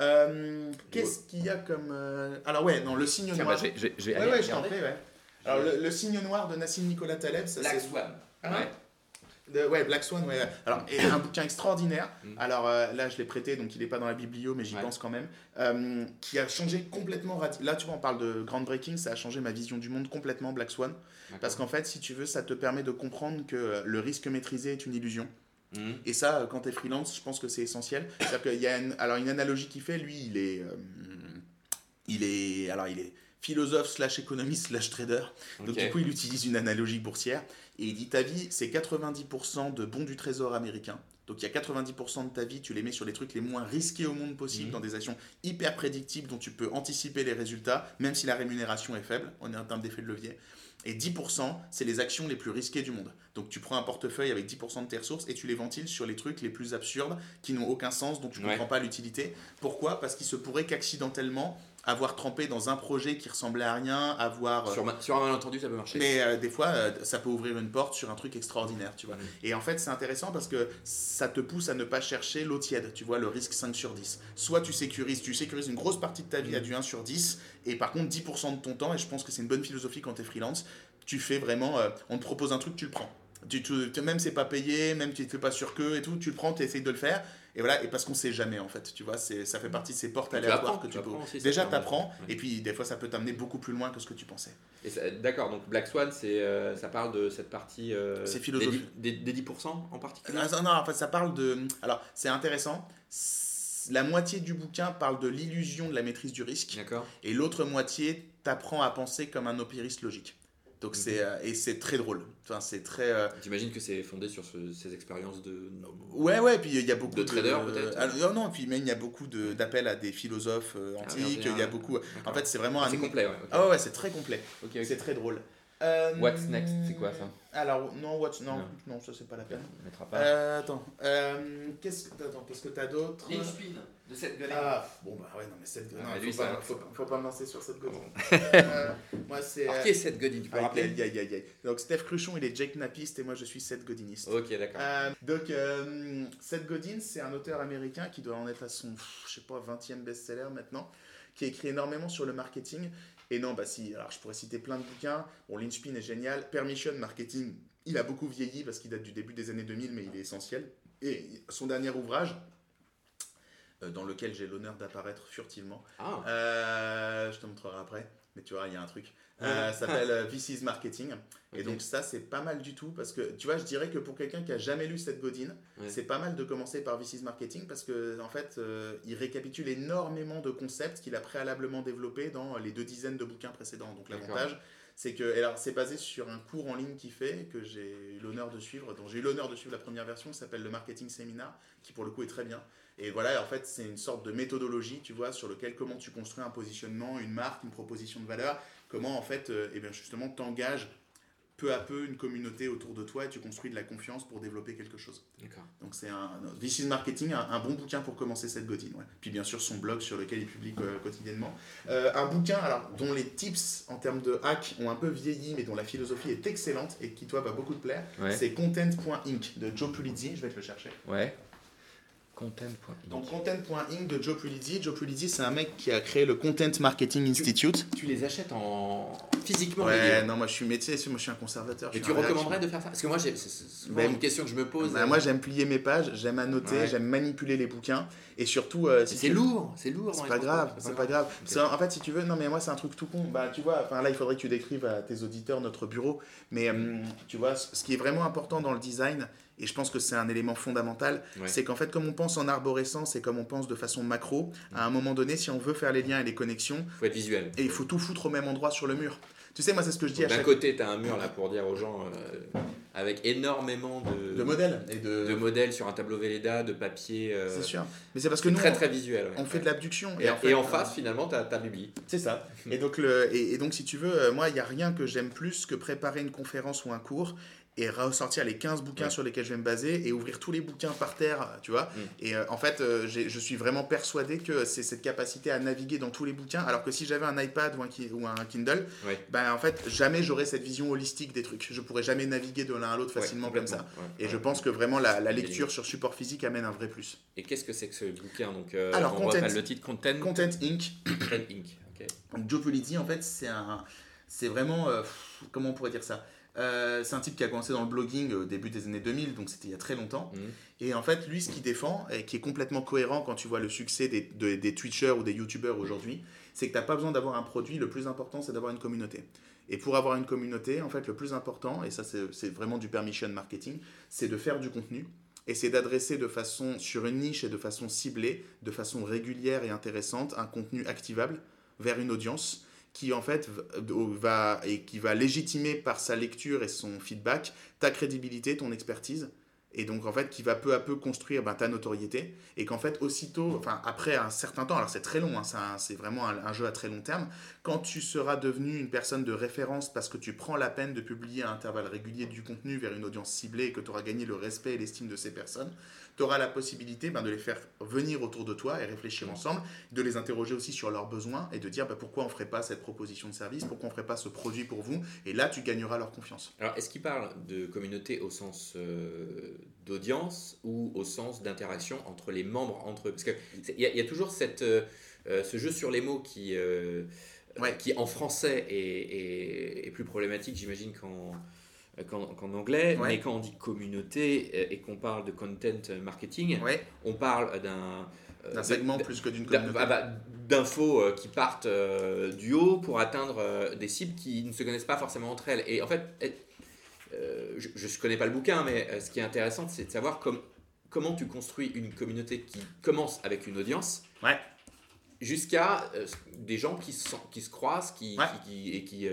Euh, qu'est-ce qu'il y a comme. Alors, ouais, non, le signe noir. Bah, j'ai, ouais, ouais, je ouais. Alors, le, signe noir de Nassim Nicolas Taleb, ça c'est. Ah ouais ouais, Black Swan, ouais. Alors, et un bouquin extraordinaire. Mm. Alors euh, là, je l'ai prêté, donc il n'est pas dans la biblio, mais j'y pense quand même. Euh, qui a changé complètement. Là, tu vois, on parle de groundbreaking, ça a changé ma vision du monde complètement, Black Swan. Parce qu'en fait, si tu veux, ça te permet de comprendre que le risque maîtrisé est une illusion. Mm. Et ça, quand tu es freelance, je pense que c'est essentiel. C'est-à-dire qu'il y a une, alors une analogie qu'il fait, lui, il est, euh, il est, alors il est philosophe slash économiste slash trader. Donc du coup, il utilise une analogie boursière. Et il dit ta vie, c'est 90% de bons du trésor américain. Donc il y a 90% de ta vie, tu les mets sur les trucs les moins risqués au monde possible, mhm. dans des actions hyper prédictibles dont tu peux anticiper les résultats, même si la rémunération est faible, on est en termes d'effet de levier. Et 10%, c'est les actions les plus risquées du monde. Donc tu prends un portefeuille avec 10% de tes ressources et tu les ventiles sur les trucs les plus absurdes, qui n'ont aucun sens, dont tu ne comprends pas l'utilité. Pourquoi? Parce qu'il se pourrait qu'accidentellement, avoir trempé dans un projet qui ressemblait à rien, avoir... Euh, sur, sur un malentendu, ça peut marcher. Mais euh, des fois, euh, ça peut ouvrir une porte sur un truc extraordinaire, tu vois. Mm. Et en fait, c'est intéressant parce que ça te pousse à ne pas chercher l'eau tiède, tu vois, le risque 5 sur 10. Soit tu sécurises, tu sécurises une grosse partie de ta vie à mm. du 1 sur 10, et par contre 10% de ton temps, et je pense que c'est une bonne philosophie quand tu es freelance, tu fais vraiment, on te propose un truc, tu le prends. Tu, tu, même c'est pas payé, même tu te fais pas sur que et tout, tu le prends, tu essayes de le faire, Et voilà, et parce qu'on sait jamais en fait, tu vois, c'est, ça fait partie de ces portes aléatoires que tu, peux. Déjà, tu apprends, et puis des fois, ça peut t'amener beaucoup plus loin que ce que tu pensais. D'accord, donc Black Swan, c'est, euh, ça parle de cette partie. Euh, c'est philosophique. Des, des, 10% en particulier? Ah, Non, en fait, ça parle de. Alors, c'est intéressant. La moitié du bouquin parle de l'illusion de la maîtrise du risque. D'accord. Et l'autre moitié t'apprend à penser comme un opériste logique. Donc c'est mhm. euh, et c'est très drôle. Enfin c'est très. Euh, J'imagine que c'est fondé sur ces expériences de. Ouais ouais puis il y a beaucoup de traders peut-être. Ah, non non puis même il y a beaucoup d'appels à des philosophes euh, ah, antiques. il y a beaucoup. En fait c'est vraiment ah, un. C'est complet ouais. Ah ouais, c'est très complet. C'est très drôle. Euh, what's next, c'est quoi ça Alors, non, what's, non, non, non ça c'est pas la peine. On mettra pas. Euh, attends, euh, qu'est-ce que attends, qu'est-ce que t'as d'autre Linchpin de cette Godin. Ah, bon bah ouais, non mais cette Godin, il faut, pas, faut, faut, pas me lancer sur cette Godin. moi c'est. Alors qui est cette Godin Tu peux rappeler aïe, aïe, aïe, Donc Steph Cruchon, il est Jake Napiste et moi je suis Seth Godiniste. Ok, d'accord. donc Seth Godin, c'est un auteur américain qui doit en être à son, je sais pas, 20e best-seller maintenant, qui a écrit énormément sur le marketing et non, bah si, alors je pourrais citer plein de bouquins. Bon, Lynchpin est génial. Permission Marketing, il a beaucoup vieilli parce qu'il date du début des années 2000, mais il est essentiel. Et son dernier ouvrage, euh, dans lequel j'ai l'honneur d'apparaître furtivement, ah. euh, je te montrerai après, mais tu vois, il y a un truc. Euh, ça s'appelle euh, This is Marketing. Et donc ça, c'est pas mal du tout parce que, tu vois, je dirais que pour quelqu'un qui a jamais lu cette Godin, c'est pas mal de commencer par is Marketing parce que, en fait, euh, il récapitule énormément de concepts qu'il a préalablement développés dans les deux dizaines de bouquins précédents. Donc l'avantage, c'est que, alors c'est basé sur un cours en ligne qu'il fait, que j'ai eu l'honneur de suivre, dont j'ai eu l'honneur de suivre la première version, s'appelle le Marketing Seminar, qui pour le coup est très bien. Et voilà, en fait, c'est une sorte de méthodologie, tu vois, sur lequel comment tu construis un positionnement, une marque, une proposition de valeur, comment en fait, euh, eh bien justement, t'engages peu à peu une communauté autour de toi et tu construis de la confiance pour développer quelque chose. D'accord. Donc c'est un This is Marketing, un, bon bouquin pour commencer cette Godin. Ouais. Puis bien sûr son blog sur lequel il publie euh, quotidiennement. Euh, un bouquin alors, dont les tips en termes de hack ont un peu vieilli mais dont la philosophie est excellente et qui toi va beaucoup te plaire. C'est Content.inc de Joe Pulizzi, je vais te le chercher. Ouais. Content.inc. Donc Content.inc de Joe Pulizzi. Joe Pulizzi, c'est un mec qui a créé le Content Marketing Institute. Tu, les achètes en physiquement Ouais, non, moi je suis métier, moi je suis un conservateur. Et tu recommanderais de faire ça? Parce que moi, c'est ben, une question que je me pose. Ben, moi, j'aime plier mes pages, j'aime annoter, j'aime manipuler les bouquins. Et surtout. Euh, c'est lourd, c'est lourd. C'est pas grave, c'est pas grave. En fait, si tu veux, non, mais moi, c'est un truc tout con. Bah, tu vois, enfin là, il faudrait que tu décrives à tes auditeurs notre bureau. Mais euh, tu vois, ce qui est vraiment important dans le design, et je pense que c'est un élément fondamental, c'est qu'en fait, comme on pense en arborescence et comme on pense de façon macro, à un moment donné, si on veut faire les liens et les connexions, faut être visuel. Et il faut tout foutre au même endroit sur le mur. Tu sais, moi, c'est ce que je dis à chaque D'un côté, tu as un mur là pour dire aux gens, euh, avec énormément de, de modèles. Et de... de... modèles sur un tableau Velleda, de papier. Euh, c'est sûr. Mais c'est parce que nous. Très, très visuel. On fait de l'abduction. Et, en, et en face, finalement, tu as ta bibli. C'est ça. et, donc, le, et, donc, si tu veux, euh, moi, il n'y a rien que j'aime plus que préparer une conférence ou un cours et ressortir les 15 bouquins sur lesquels je vais me baser et ouvrir tous les bouquins par terre, tu vois. Mm. Et euh, en fait, euh, je suis vraiment persuadé que c'est cette capacité à naviguer dans tous les bouquins, alors que si j'avais un iPad ou un, ou un Kindle, ben en fait, jamais j'aurais cette vision holistique des trucs. Je pourrais jamais naviguer de l'un à l'autre facilement comme ça. et je pense que vraiment la, lecture sur support physique amène un vrai plus. Et qu'est-ce que c'est que ce bouquin Donc, euh, alors, on content, le titre Content? Content Inc. Content Inc. Donc Joe en fait, c'est un, c'est vraiment, comment on pourrait dire ça? Euh, c'est un type qui a commencé dans le blogging au début des années 2000, donc c'était il y a très longtemps. Mhm. Et en fait, lui, ce qu'il défend, et qui est complètement cohérent quand tu vois le succès des, des Twitchers ou des YouTubers aujourd'hui, c'est que tu n'as pas besoin d'avoir un produit, le plus important, c'est d'avoir une communauté. Et pour avoir une communauté, en fait, le plus important, et ça c'est vraiment du permission marketing, c'est de faire du contenu, et c'est d'adresser de façon, sur une niche et de façon ciblée, de façon régulière et intéressante, un contenu activable vers une audience qui en fait va et qui va légitimer par sa lecture et son feedback ta crédibilité, ton expertise et donc en fait qui va peu à peu construire ben, ta notoriété et qu'en fait aussitôt, enfin après un certain temps, alors c'est très long, hein, c'est vraiment un, jeu à très long terme, quand tu seras devenu une personne de référence parce que tu prends la peine de publier à intervalles réguliers du contenu vers une audience ciblée et que tu auras gagné le respect et l'estime de ces personnes, tu auras la possibilité ben, de les faire venir autour de toi et réfléchir ensemble, de les interroger aussi sur leurs besoins et de dire ben, pourquoi on ne ferait pas cette proposition de service, pourquoi on ne ferait pas ce produit pour vous, et là tu gagneras leur confiance. Alors est-ce qu'il parle de communauté au sens euh, d'audience ou au sens d'interaction entre les membres entre eux? Parce qu'il y, y, a toujours cette, euh, euh, ce jeu sur les mots qui, qui en français est, est, est plus problématique, j'imagine, qu'en qu'en anglais, mais quand on dit communauté et qu'on parle de content marketing, on parle d'un d'un segment plus que d'une communauté. Ah bah, d'infos qui partent du haut pour atteindre des cibles qui ne se connaissent pas forcément entre elles. Et en fait, je ne connais pas le bouquin, mais ce qui est intéressant, c'est de savoir comme, comment tu construis une communauté qui commence avec une audience. Ouais jusqu'à euh, des gens qui se, qui se croisent qui, qui, et qui,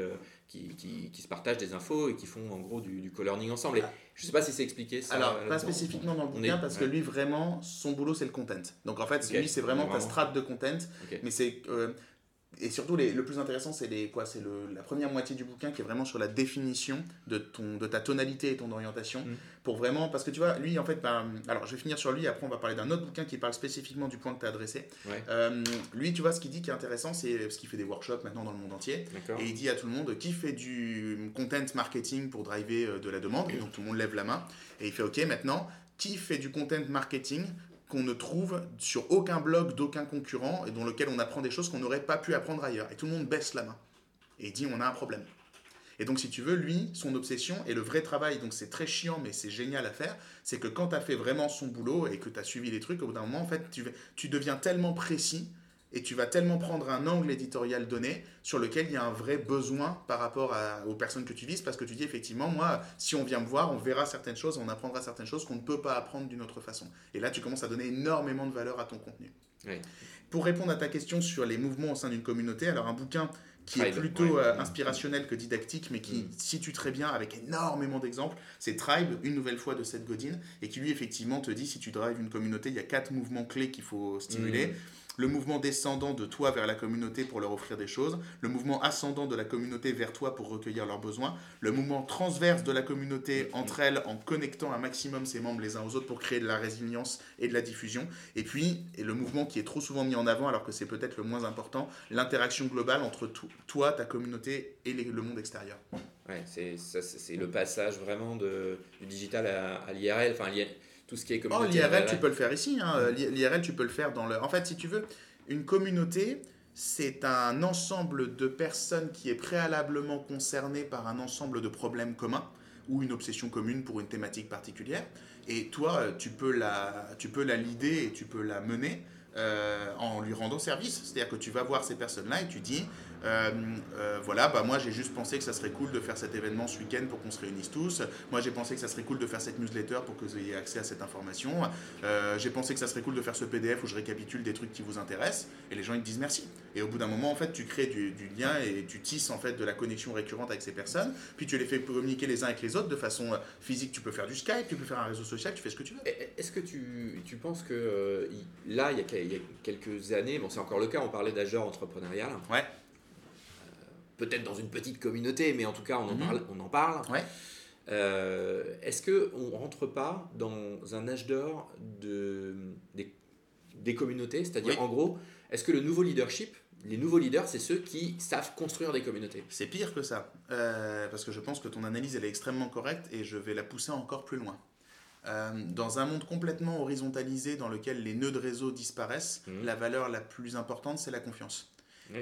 euh, qui, qui, se partagent des infos et qui font en gros du, du co-learning ensemble. Et je sais pas si c'est expliqué. Ça, Alors, pas spécifiquement dans le bouquin, parce que lui, vraiment, son boulot, c'est le content. Donc en fait, lui, c'est vraiment ta strate de content. Mais c'est. Euh, et surtout, le plus intéressant, c'est quoi C'est la première moitié du bouquin qui est vraiment sur la définition de, ton, de ta tonalité et ton orientation. Mm. Pour vraiment, parce que tu vois, lui, en fait, ben, alors je vais finir sur lui, après on va parler d'un autre bouquin qui parle spécifiquement du point que tu as adressé. Euh, lui, tu vois, ce qu'il dit qui est intéressant, c'est parce qu'il fait des workshops maintenant dans le monde entier. Et il dit à tout le monde qui fait du content marketing pour driver euh, de la demande. Et donc tout le monde lève la main. Et il fait OK, maintenant, qui fait du content marketing qu'on ne trouve sur aucun blog d'aucun concurrent et dans lequel on apprend des choses qu'on n'aurait pas pu apprendre ailleurs. Et tout le monde baisse la main et dit on a un problème. Et donc, si tu veux, lui, son obsession et le vrai travail, donc c'est très chiant, mais c'est génial à faire, c'est que quand tu as fait vraiment son boulot et que tu as suivi les trucs, au bout d'un moment, en fait, tu, tu deviens tellement précis et tu vas tellement prendre un angle éditorial donné sur lequel il y a un vrai besoin par rapport aux personnes que tu vises parce que tu dis effectivement moi si on vient me voir on verra certaines choses on apprendra certaines choses qu'on ne peut pas apprendre d'une autre façon et là tu commences à donner énormément de valeur à ton contenu pour répondre à ta question sur les mouvements au sein d'une communauté alors un bouquin qui est plutôt euh, inspirationnel que didactique, mais qui mm. situe très bien avec énormément d'exemples. C'est Tribe, une nouvelle fois de Seth Godin, et qui lui effectivement te dit si tu drives une communauté, il y a quatre mouvements clés qu'il faut stimuler. Mm le mouvement descendant de toi vers la communauté pour leur offrir des choses, le mouvement ascendant de la communauté vers toi pour recueillir leurs besoins, le mouvement transverse de la communauté entre elles en connectant un maximum ses membres les uns aux autres pour créer de la résilience et de la diffusion, et puis et le mouvement qui est trop souvent mis en avant alors que c'est peut-être le moins important, l'interaction globale entre toi, ta communauté et le monde extérieur. Ouais, c'est le passage vraiment de, du digital à, l'IRL. Enfin, tout ce qui est communauté. Oh, l'IRL, tu peux le faire ici. Hein. L'IRL, tu peux le faire dans le. En fait, si tu veux, une communauté, c'est un ensemble de personnes qui est préalablement concerné par un ensemble de problèmes communs ou une obsession commune pour une thématique particulière. Et toi, tu peux la, tu peux la leader et tu peux la mener euh, en lui rendant service. C'est-à-dire que tu vas voir ces personnes-là et tu dis, euh, euh, voilà, bah moi j'ai juste pensé que ça serait cool de faire cet événement ce week-end pour qu'on se réunisse tous. Moi j'ai pensé que ça serait cool de faire cette newsletter pour que vous ayez accès à cette information. j'ai pensé que ça serait cool de faire ce PDF où je récapitule des trucs qui vous intéressent. Et les gens ils te disent merci. Et au bout d'un moment en fait tu crées du, lien et tu tisses en fait de la connexion récurrente avec ces personnes. Puis tu les fais communiquer les uns avec les autres de façon physique. Tu peux faire du Skype, tu peux faire un réseau social, tu fais ce que tu veux. Est-ce que tu, tu penses que là il y, a, il y a quelques années, bon c'est encore le cas, on parlait d'agent entrepreneurial. Ouais peut-être dans une petite communauté, mais en tout cas, on en mhm. parle. On en parle. Euh, est-ce qu'on ne rentre pas dans un âge d'or de, des, communautés? C'est-à-dire, en gros, est-ce que le nouveau leadership, les nouveaux leaders, c'est ceux qui savent construire des communautés? C'est pire que ça. Euh, parce que je pense que ton analyse, elle est extrêmement correcte et je vais la pousser encore plus loin. Euh, dans un monde complètement horizontalisé dans lequel les nœuds de réseau disparaissent, mhm. la valeur la plus importante, c'est la confiance.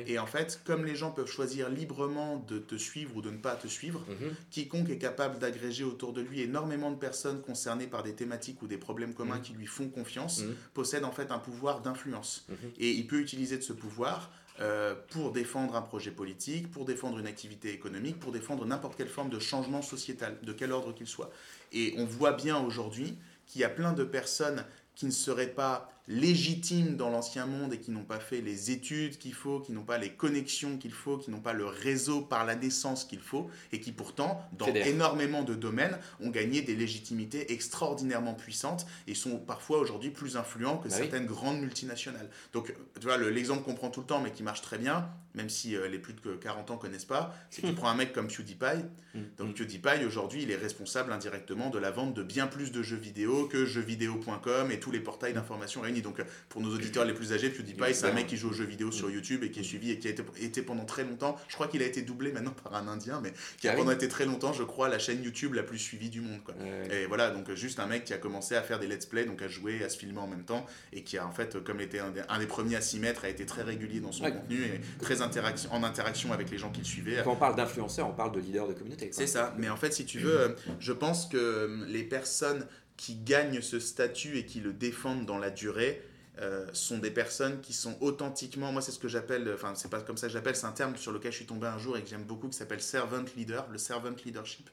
Et en fait, comme les gens peuvent choisir librement de te suivre ou de ne pas te suivre, mhm. quiconque est capable d'agréger autour de lui énormément de personnes concernées par des thématiques ou des problèmes communs mhm. qui lui font confiance, mhm. possède en fait un pouvoir d'influence. Et il peut utiliser de ce pouvoir euh, pour défendre un projet politique, pour défendre une activité économique, pour défendre n'importe quelle forme de changement sociétal, de quel ordre qu'il soit. Et on voit bien aujourd'hui qu'il y a plein de personnes qui ne seraient pas légitimes dans l'ancien monde et qui n'ont pas fait les études qu'il faut, qui n'ont pas les connexions qu'il faut, qui n'ont pas le réseau par la naissance qu'il faut, et qui pourtant, dans énormément de domaines, ont gagné des légitimités extraordinairement puissantes et sont parfois aujourd'hui plus influents que bah certaines grandes multinationales. Donc, tu vois, l'exemple qu'on prend tout le temps, mais qui marche très bien, même si euh, les plus de 40 ans connaissent pas, c'est que tu prends un mec comme PewDiePie. Mm. Donc, PewDiePie, aujourd'hui, il est responsable indirectement de la vente de bien plus de jeux vidéo que jeuxvideo.com et tous les portails d'information réunis. Donc, pour nos auditeurs les plus âgés, PewDiePie, c'est un mec qui joue aux jeux vidéo sur YouTube et qui est suivi et qui a été, été pendant très longtemps. Je crois qu'il a été doublé maintenant par un Indien, mais qui a ah pendant été très longtemps, je crois, la chaîne YouTube la plus suivie du monde. Quoi. Et voilà, donc juste un mec qui a commencé à faire des let's play, donc à jouer, à se filmer en même temps et qui a en fait, comme était un des, premiers à s'y mettre, a été très régulier dans son contenu et très interaction, en interaction avec les gens qui le suivaient. Quand on parle d'influenceurs, on parle de leader de communauté. C'est ça, mais en fait, si tu veux, je pense que euh, les personnes qui gagnent ce statut et qui le défendent dans la durée, euh, sont des personnes qui sont authentiquement, moi c'est ce que j'appelle, enfin c'est pas comme ça que j'appelle, c'est un terme sur lequel je suis tombé un jour et que j'aime beaucoup qui s'appelle servant leader, le servant leadership.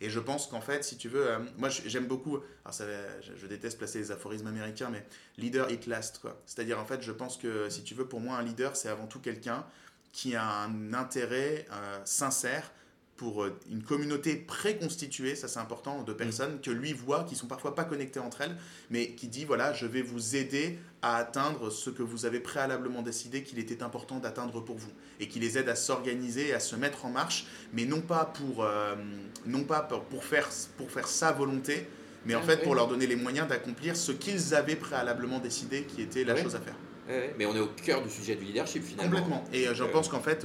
Et je pense qu'en fait, si tu veux, euh, moi j'aime beaucoup, alors je, déteste placer les aphorismes américains, mais leader it last. C'est-à-dire en fait, je pense que si tu veux, pour moi, un leader, c'est avant tout quelqu'un qui a un intérêt sincère pour euh, une communauté préconstituée, ça c'est important, de personnes que lui voit, qui sont parfois pas connectées entre elles, mais qui dit voilà, je vais vous aider à atteindre ce que vous avez préalablement décidé qu'il était important d'atteindre pour vous, et qui les aide à s'organiser, à se mettre en marche, mais non pas pour, euh, non pas pour, faire, pour faire sa volonté, mais en fait pour leur donner les moyens d'accomplir ce qu'ils avaient préalablement décidé qui était la chose à faire mais on est au cœur du sujet du leadership finalement. Complètement. Et euh, je euh, pense qu'en fait,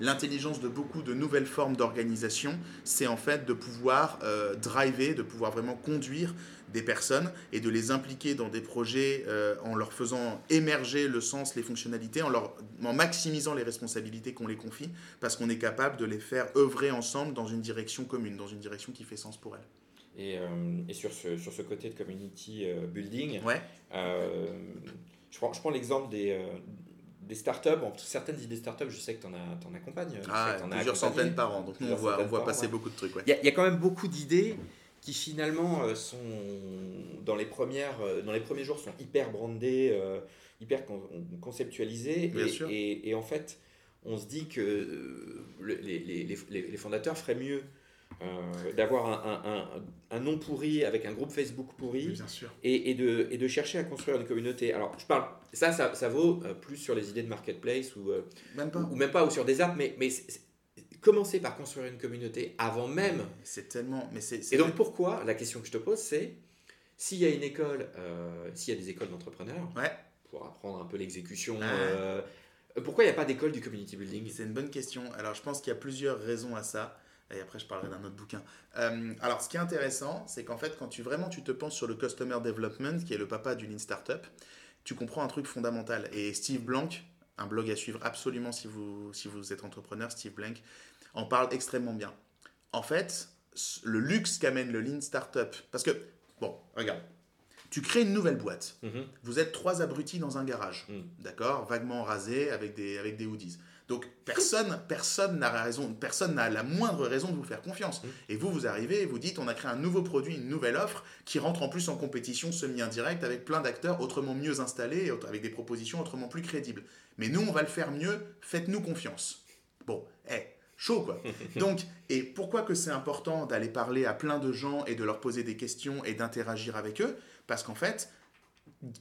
l'intelligence de beaucoup de nouvelles formes d'organisation, c'est en fait de pouvoir euh, driver, de pouvoir vraiment conduire des personnes et de les impliquer dans des projets en leur faisant émerger le sens, les fonctionnalités, en, leur, en maximisant les responsabilités qu'on les confie, parce qu'on est capable de les faire œuvrer ensemble dans une direction commune, dans une direction qui fait sens pour elles. Et, et sur, ce, sur ce côté de community building, ouais je prends, je prends l'exemple des, euh, des startups. Bon, certaines idées startups, je sais que tu en, en, accompagnes. Ah, en plusieurs centaines par an. Donc on voit, on voit passer beaucoup de trucs. Il y, a quand même beaucoup d'idées qui finalement euh, sont dans les, premières, euh, dans les premiers jours sont hyper brandées, hyper conceptualisées. Et, et, et, en fait, on se dit que les, les, les, fondateurs feraient mieux euh, d'avoir un, un, nom pourri avec un groupe Facebook pourri Et, et, de, et de chercher à construire une communauté. Alors, je parle, ça, ça, ça vaut euh, plus sur les idées de marketplace ou, euh, même pas. ou, même pas, ou sur des apps, mais, mais commencer par construire une communauté avant même. C'est tellement. Mais c'est, et donc, pourquoi La question que je te pose, c'est s'il y a une école, s'il y a des écoles d'entrepreneurs, ouais. pour apprendre un peu l'exécution. pourquoi il n'y a pas d'école du community building? C'est une bonne question. Alors, je pense qu'il y a plusieurs raisons à ça et après je parlerai d'un autre bouquin. Euh, alors ce qui est intéressant, c'est qu'en fait quand tu vraiment tu te penses sur le Customer Development, qui est le papa du Lean Startup, tu comprends un truc fondamental. Et Steve Blank, un blog à suivre absolument si vous, si vous êtes entrepreneur, Steve Blank, en parle extrêmement bien. En fait, le luxe qu'amène le Lean Startup, parce que, bon, regarde, tu crées une nouvelle boîte. Mhm. Vous êtes trois abrutis dans un garage, mhm. d'accord? Vaguement rasés avec des, avec des hoodies. Donc personne personne n'a raison, personne n'a la moindre raison de vous faire confiance. Mmh. Et vous, vous arrivez et vous dites, on a créé un nouveau produit, une nouvelle offre qui rentre en plus en compétition semi-indirecte avec plein d'acteurs autrement mieux installés, avec des propositions autrement plus crédibles. Mais nous, on va le faire mieux, faites-nous confiance. Bon, hé, chaud quoi. Donc, et pourquoi que c'est important d'aller parler à plein de gens et de leur poser des questions et d'interagir avec eux? Parce qu'en fait,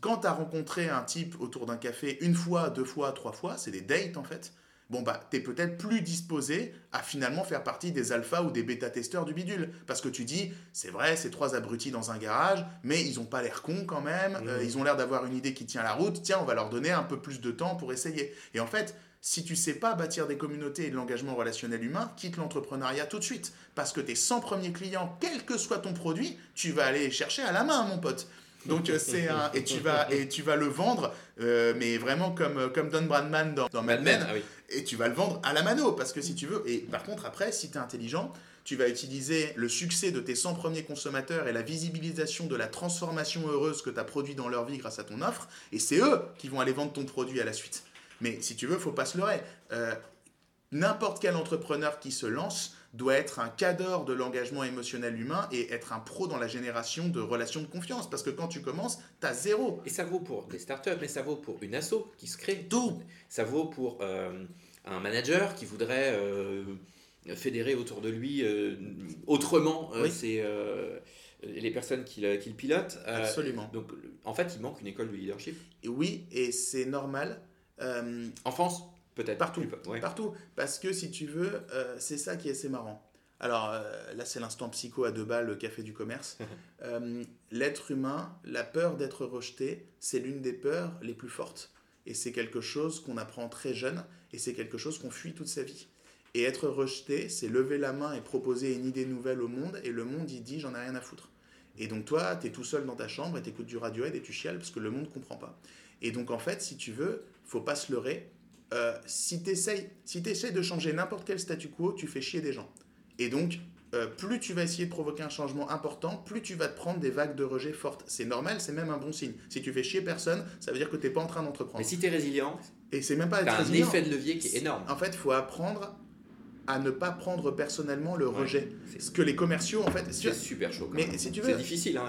quand tu as rencontré un type autour d'un café une fois, deux fois, trois fois, c'est des dates en fait, bon bah t'es peut-être plus disposé à finalement faire partie des alphas ou des bêta-testeurs du bidule. Parce que tu dis, c'est vrai, c'est trois abrutis dans un garage, mais ils ont pas l'air cons quand même, mmh. euh, ils ont l'air d'avoir une idée qui tient la route, tiens, on va leur donner un peu plus de temps pour essayer. Et en fait, si tu sais pas bâtir des communautés et de l'engagement relationnel humain, quitte l'entrepreneuriat tout de suite. Parce que tes 100 premiers clients, quel que soit ton produit, tu vas aller les chercher à la main, mon pote. Donc euh, c'est un et tu vas et tu vas le vendre, euh, mais vraiment comme comme Don Bradman dans, Mad Men. Ah et tu vas le vendre à la mano parce que si tu veux. Et par contre après, si tu es intelligent, tu vas utiliser le succès de tes 100 premiers consommateurs et la visibilisation de la transformation heureuse que tu as produit dans leur vie grâce à ton offre, et c'est eux qui vont aller vendre ton produit à la suite. Mais si tu veux, faut pas se leurrer. Euh, n'importe quel entrepreneur qui se lance doit être un cadre de l'engagement émotionnel humain et être un pro dans la génération de relations de confiance. Parce que quand tu commences, tu as zéro. Et ça vaut pour des startups, mais ça vaut pour une asso qui se crée. Tout. Ça vaut pour euh, un manager qui voudrait euh, fédérer autour de lui euh, autrement les personnes qui, le pilotent. Absolument. Donc en fait, il manque une école de leadership. Et oui, et c'est normal. en France Peut-être. Partout. Partout. Parce que si tu veux, euh, c'est ça qui est assez marrant. Alors là, c'est l'instant psycho à deux balles, le café du commerce. L'être humain, la peur d'être rejeté, c'est l'une des peurs les plus fortes. Et c'est quelque chose qu'on apprend très jeune et c'est quelque chose qu'on fuit toute sa vie. Et être rejeté, c'est lever la main et proposer une idée nouvelle au monde et le monde, il dit j'en ai rien à foutre. Et donc toi, tu es tout seul dans ta chambre et tu écoutes du Radiohead et tu chiales parce que le monde ne comprend pas. Et donc en fait, si tu veux, faut pas se leurrer. Euh, si tu essayes, si de changer n'importe quel statu quo, tu fais chier des gens. Et donc, euh, plus tu vas essayer de provoquer un changement important, plus tu vas te prendre des vagues de rejet fortes. C'est normal, c'est même un bon signe. Si tu fais chier personne, ça veut dire que tu n'es pas en train d'entreprendre. Mais si tu es résilient, et c'est même pas être un effet de levier qui est énorme. En fait, il faut apprendre à ne pas prendre personnellement le rejet. Ce que les commerciaux, en fait. C'est super chaud. Mais si tu veux. C'est difficile. Hein,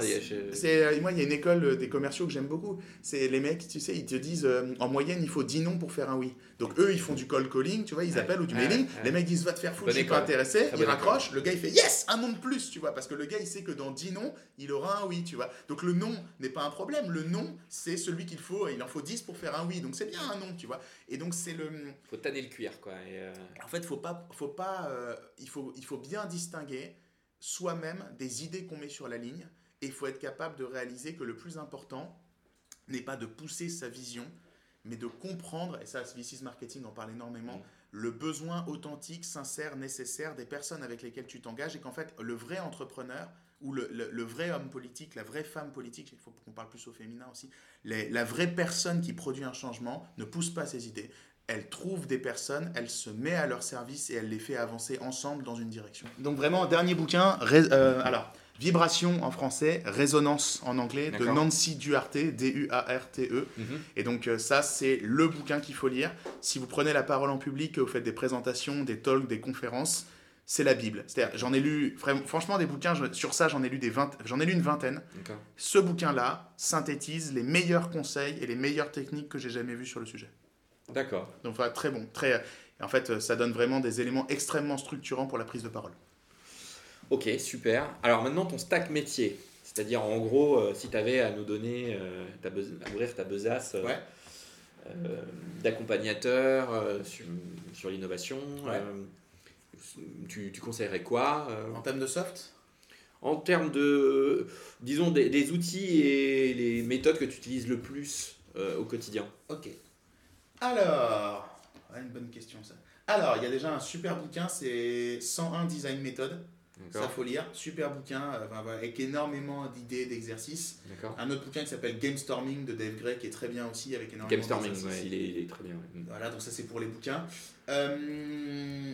c'est, euh, moi, il y a une école des commerciaux que j'aime beaucoup. C'est les mecs, tu sais, ils te disent euh, en moyenne, il faut 10 noms pour faire un oui. Donc eux, ils font du cold calling, tu vois, ils appellent ou du mailing. Les mecs disent va te faire foutre, je suis pas intéressé. Ils raccrochent. Le gars, il fait yes, un nom de plus, tu vois, parce que le gars, il sait que dans 10 noms, il aura un oui, tu vois. Donc le nom n'est pas un problème. Le nom, c'est celui qu'il faut. Il en faut 10 pour faire un oui. Donc c'est bien un nom, tu vois. Et donc c'est le. Faut tanner le cuir, quoi. Euh, en fait, faut pas, faut pas il, faut, il faut bien distinguer soi-même des idées qu'on met sur la ligne et il faut être capable de réaliser que le plus important n'est pas de pousser sa vision, mais de comprendre, et ça, VC's Marketing en parle énormément, mm. le besoin authentique, sincère, nécessaire des personnes avec lesquelles tu t'engages et qu'en fait, le vrai entrepreneur ou le, le, vrai homme politique, la vraie femme politique, il faut qu'on parle plus au féminin aussi, la vraie personne qui produit un changement ne pousse pas ses idées, elle trouve des personnes, elle se met à leur service et elle les fait avancer ensemble dans une direction. Donc vraiment, dernier bouquin, euh, alors, Vibration en français, Résonance en anglais, de Nancy Duarte, D-U-A-R-T-E. Mhm. Et donc euh, ça, c'est le bouquin qu'il faut lire. Si vous prenez la parole en public, que vous faites des présentations, des talks, des conférences, c'est la Bible. C'est-à-dire, j'en ai lu, franchement, des bouquins, sur ça, j'en ai lu des j'en ai lu une vingtaine. Ce bouquin-là synthétise les meilleurs conseils et les meilleures techniques que j'ai jamais vus sur le sujet. D'accord. Donc voilà, très bon. Très, en fait, ça donne vraiment des éléments extrêmement structurants pour la prise de parole. Ok, super. Alors maintenant, ton stack métier. C'est-à-dire, en gros, euh, si tu avais à nous donner, euh, ta à ouvrir ta besace euh, d'accompagnateur sur, l'innovation, tu, tu, conseillerais quoi En termes de soft? En termes de, disons, des, des, outils et les méthodes que tu utilises le plus au quotidien. Ok. Alors, une bonne question ça. Alors, il y a déjà un super bouquin, c'est 101 Design Method. Ça faut lire, super bouquin euh, avec énormément d'idées, d'exercices. Un autre bouquin qui s'appelle Game Storming de Dave Gray qui est très bien aussi avec énormément Game Storming, il, est, très bien. Mm. Voilà, donc ça c'est pour les bouquins. Euh,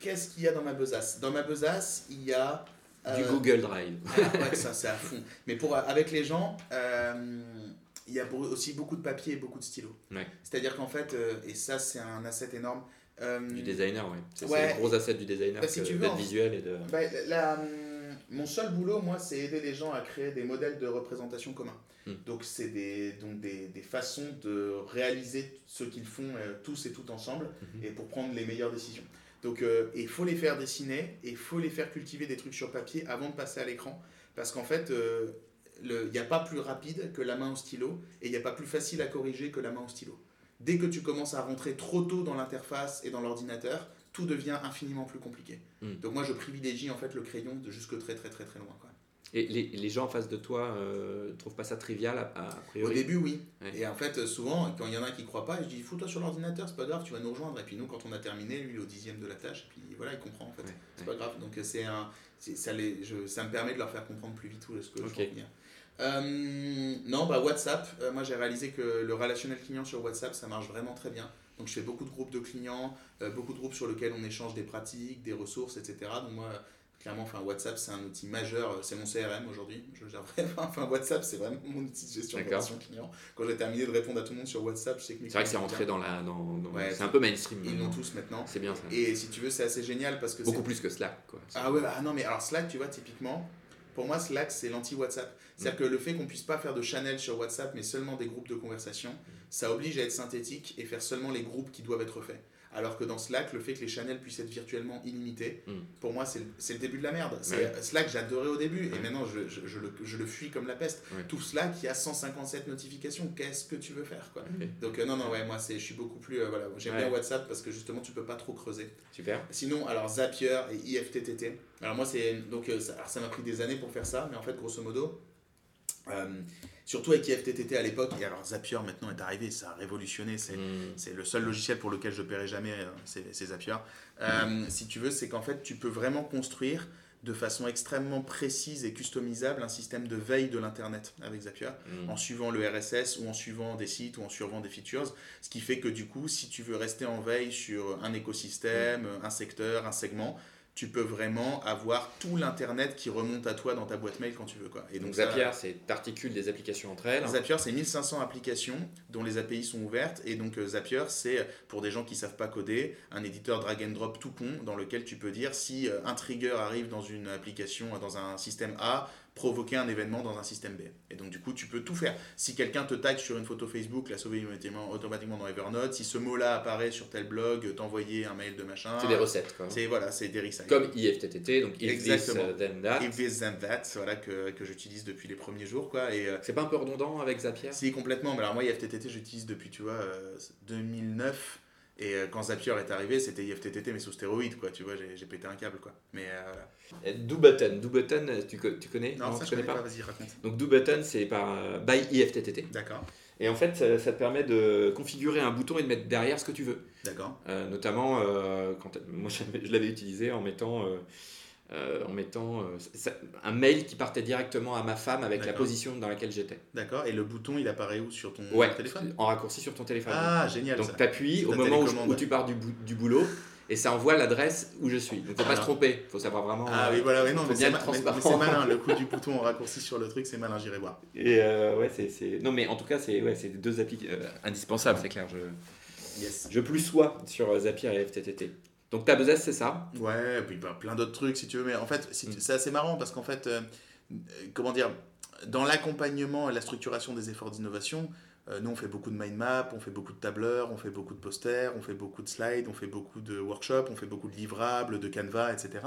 qu'est-ce qu'il y a dans ma besace? Dans ma besace, il y a du euh, Google Drive. Ah, ouais, ça c'est à fond. Mais pour avec les gens il y a aussi beaucoup de papier et beaucoup de stylos. C'est-à-dire qu'en fait, euh, et ça c'est un asset énorme. Euh, du designer, oui. C'est ouais. un gros asset du designer, bah, d'être visuel et de... Bah, la, hum, mon seul boulot, moi, c'est aider les gens à créer des modèles de représentation communs. Hmm. Donc, c'est des, donc des, des, façons de réaliser ce qu'ils font euh, tous et toutes ensemble mhm. et pour prendre les meilleures décisions. Donc, il faut les faire dessiner et il faut les faire cultiver des trucs sur papier avant de passer à l'écran. Parce qu'en fait, il n'y a pas plus rapide que la main au stylo et il n'y a pas plus facile à corriger que la main au stylo. Dès que tu commences à rentrer trop tôt dans l'interface et dans l'ordinateur, tout devient infiniment plus compliqué. Hmm. Donc moi, je privilégie en fait le crayon de jusque très très très très loin. Quoi. Et les, les, gens en face de toi ne euh, trouvent pas ça trivial à, priori? Au début, oui. Et en fait, souvent, quand il y en a qui ne croient pas, je dis fous-toi sur l'ordinateur, c'est pas grave, tu vas nous rejoindre. Et puis nous, quand on a terminé, lui, au dixième de la tâche, puis voilà, il comprend en fait. c'est pas grave. Donc c'est un, ça, les, je, ça me permet de leur faire comprendre plus vite tout ce que je veux dire. Euh, non, bah WhatsApp. Euh, moi, j'ai réalisé que le relationnel client sur WhatsApp, ça marche vraiment très bien. Donc, je fais beaucoup de groupes de clients, euh, beaucoup de groupes sur lesquels on échange des pratiques, des ressources, etc. Donc, moi, clairement, enfin, WhatsApp, c'est un outil majeur. C'est mon CRM aujourd'hui. Je gère Enfin, WhatsApp, c'est vraiment mon outil de gestion de clients. Quand j'ai terminé de répondre à tout le monde sur WhatsApp, je sais que C'est vrai que c'est rentré dans la. Dans, c'est un peu mainstream. Ils l'ont tous maintenant. C'est bien ça. Et si tu veux, c'est assez génial parce que. Beaucoup plus que Slack, quoi. Ah ouais, ah non, mais alors Slack, tu vois, typiquement pour moi, Slack, c'est l'anti-WhatsApp. C'est-à-dire mm. que le fait qu'on puisse pas faire de channel sur WhatsApp, mais seulement des groupes de conversation, ça oblige à être synthétique et faire seulement les groupes qui doivent être faits. Alors que dans Slack, le fait que les channels puissent être virtuellement illimités, hmm. pour moi, c'est le début de la merde. Slack, j'adorais au début, et maintenant, je, je, le, je, le, fuis comme la peste. Tout Slack, il y a 157 notifications. Qu'est-ce que tu veux faire quoi Donc, euh, non, non, ouais, moi, je suis beaucoup plus. Euh, voilà, J'aime bien WhatsApp parce que justement, tu peux pas trop creuser. Super. Sinon, alors Zapier et IFTTT. Alors, moi, c'est. Donc, euh, ça m'a pris des années pour faire ça, mais en fait, grosso modo, Surtout avec IFTTT à l'époque, et alors Zapier maintenant est arrivé, ça a révolutionné, c'est hmm. le seul logiciel pour lequel je paierai jamais, euh, c'est Zapier. Euh, si tu veux, c'est qu'en fait, tu peux vraiment construire de façon extrêmement précise et customisable un système de veille de l'Internet avec Zapier, hmm. en suivant le RSS ou en suivant des sites ou en suivant des features, ce qui fait que du coup, si tu veux rester en veille sur un écosystème, hmm. un secteur, un segment, tu peux vraiment avoir tout l'internet qui remonte à toi dans ta boîte mail quand tu veux quoi. Et donc, Zapier, c'est t'articules des applications entre elles. Zapier, c'est 1500 applications dont les API sont ouvertes et donc euh, Zapier, c'est pour des gens qui savent pas coder, un éditeur drag and drop tout con dans lequel tu peux dire si euh, un trigger arrive dans une application dans un système A, provoquer un événement dans un système B. Et donc, du coup, tu peux tout faire. Si quelqu'un te tag sur une photo Facebook, la sauver automatiquement dans Evernote. Si ce mot-là apparaît sur tel blog, t'envoyer un mail de machin. C'est des recettes, quoi. C'est, voilà, c'est des recycles. Comme IFTTT, donc if Exactement. this, then that. If this, then that, voilà, que, que j'utilise depuis les premiers jours, quoi. Et, euh, c'est pas un peu redondant avec Zapier? Si, complètement. Mais alors, moi, IFTTT, j'utilise depuis, tu vois, 2009. Euh, et euh, quand Zapier est arrivé, c'était IFTTT mais sous stéroïdes, quoi. Tu vois, j'ai pété un câble, quoi. Mais euh, Do-Button, Do-Button, tu, tu connais? Non, ça, je connais pas? Vas-y, raconte. Donc Do-Button, c'est par euh, by IFTTT. D'accord. Et en fait, ça, te permet de configurer un bouton et de mettre derrière ce que tu veux. D'accord. notamment, quand moi je l'avais utilisé en mettant euh, en mettant euh, un mail qui partait directement à ma femme avec la position dans laquelle j'étais. D'accord, et le bouton il apparaît où? Sur ton téléphone? En raccourci sur ton téléphone. Ah, génial. Donc tu appuies au moment où, tu pars du, du boulot et ça envoie l'adresse où je suis. Donc faut pas se tromper, faut savoir vraiment. Ah oui, voilà, oui, non, mais c'est malin, le coup du bouton en raccourci sur le truc, c'est malin, j'irai voir. Et euh, ouais, c'est. Non, mais en tout cas, c'est ouais, deux applis indispensables, c'est clair. Je, yes. je plus sois sur Zapier et FTTT. Donc ta besace, c'est ça Ouais, et puis bah, plein d'autres trucs si tu veux. Mais en fait, mm. c'est assez marrant parce qu'en fait, euh, euh, comment dire, dans l'accompagnement et la structuration des efforts d'innovation, euh, nous on fait beaucoup de mind map, on fait beaucoup de tableurs, on fait beaucoup de posters, on fait beaucoup de slides, on fait beaucoup de workshops, on fait beaucoup de livrables, de canevas, etc.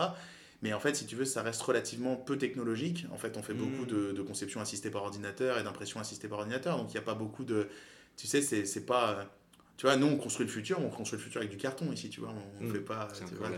Mais en fait, si tu veux, ça reste relativement peu technologique. En fait, on fait beaucoup mm. de, de, conception assistée par ordinateur et d'impression assistée par ordinateur. Donc il n'y a pas beaucoup de. Tu sais, c'est pas tu vois, nous, on construit le futur, on construit le futur avec du carton ici, tu vois. On ne hmm. fait pas. Tu vois,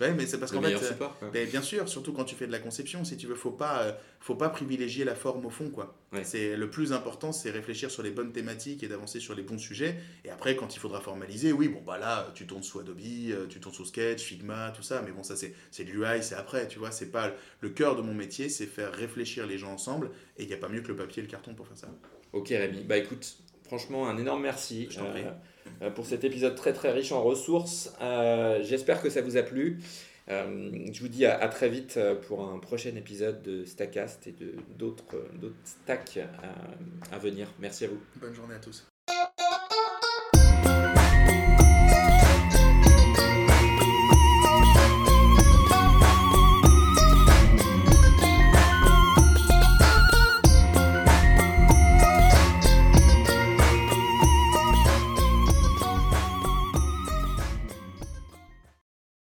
ouais, mais c'est parce qu'en fait. Euh, bien sûr, surtout quand tu fais de la conception, si tu veux, faut pas, euh, faut pas privilégier la forme au fond, quoi. C'est le plus important, c'est réfléchir sur les bonnes thématiques et d'avancer sur les bons sujets. Et après, quand il faudra formaliser, oui, bon, bah là, tu tournes sous Adobe, euh, tu tournes sous Sketch, Figma, tout ça. Mais bon, ça, c'est l'UI, c'est après, tu vois. C'est pas le cœur de mon métier, c'est faire réfléchir les gens ensemble. Et il n'y a pas mieux que le papier et le carton pour faire ça. Ok, Rémi. Bah écoute, franchement, un énorme merci. Euh, pour cet épisode très très riche en ressources. Euh, j'espère que ça vous a plu. Euh, je vous dis à, très vite pour un prochain épisode de Stackcast et d'autres stacks à venir. Merci à vous. Bonne journée à tous.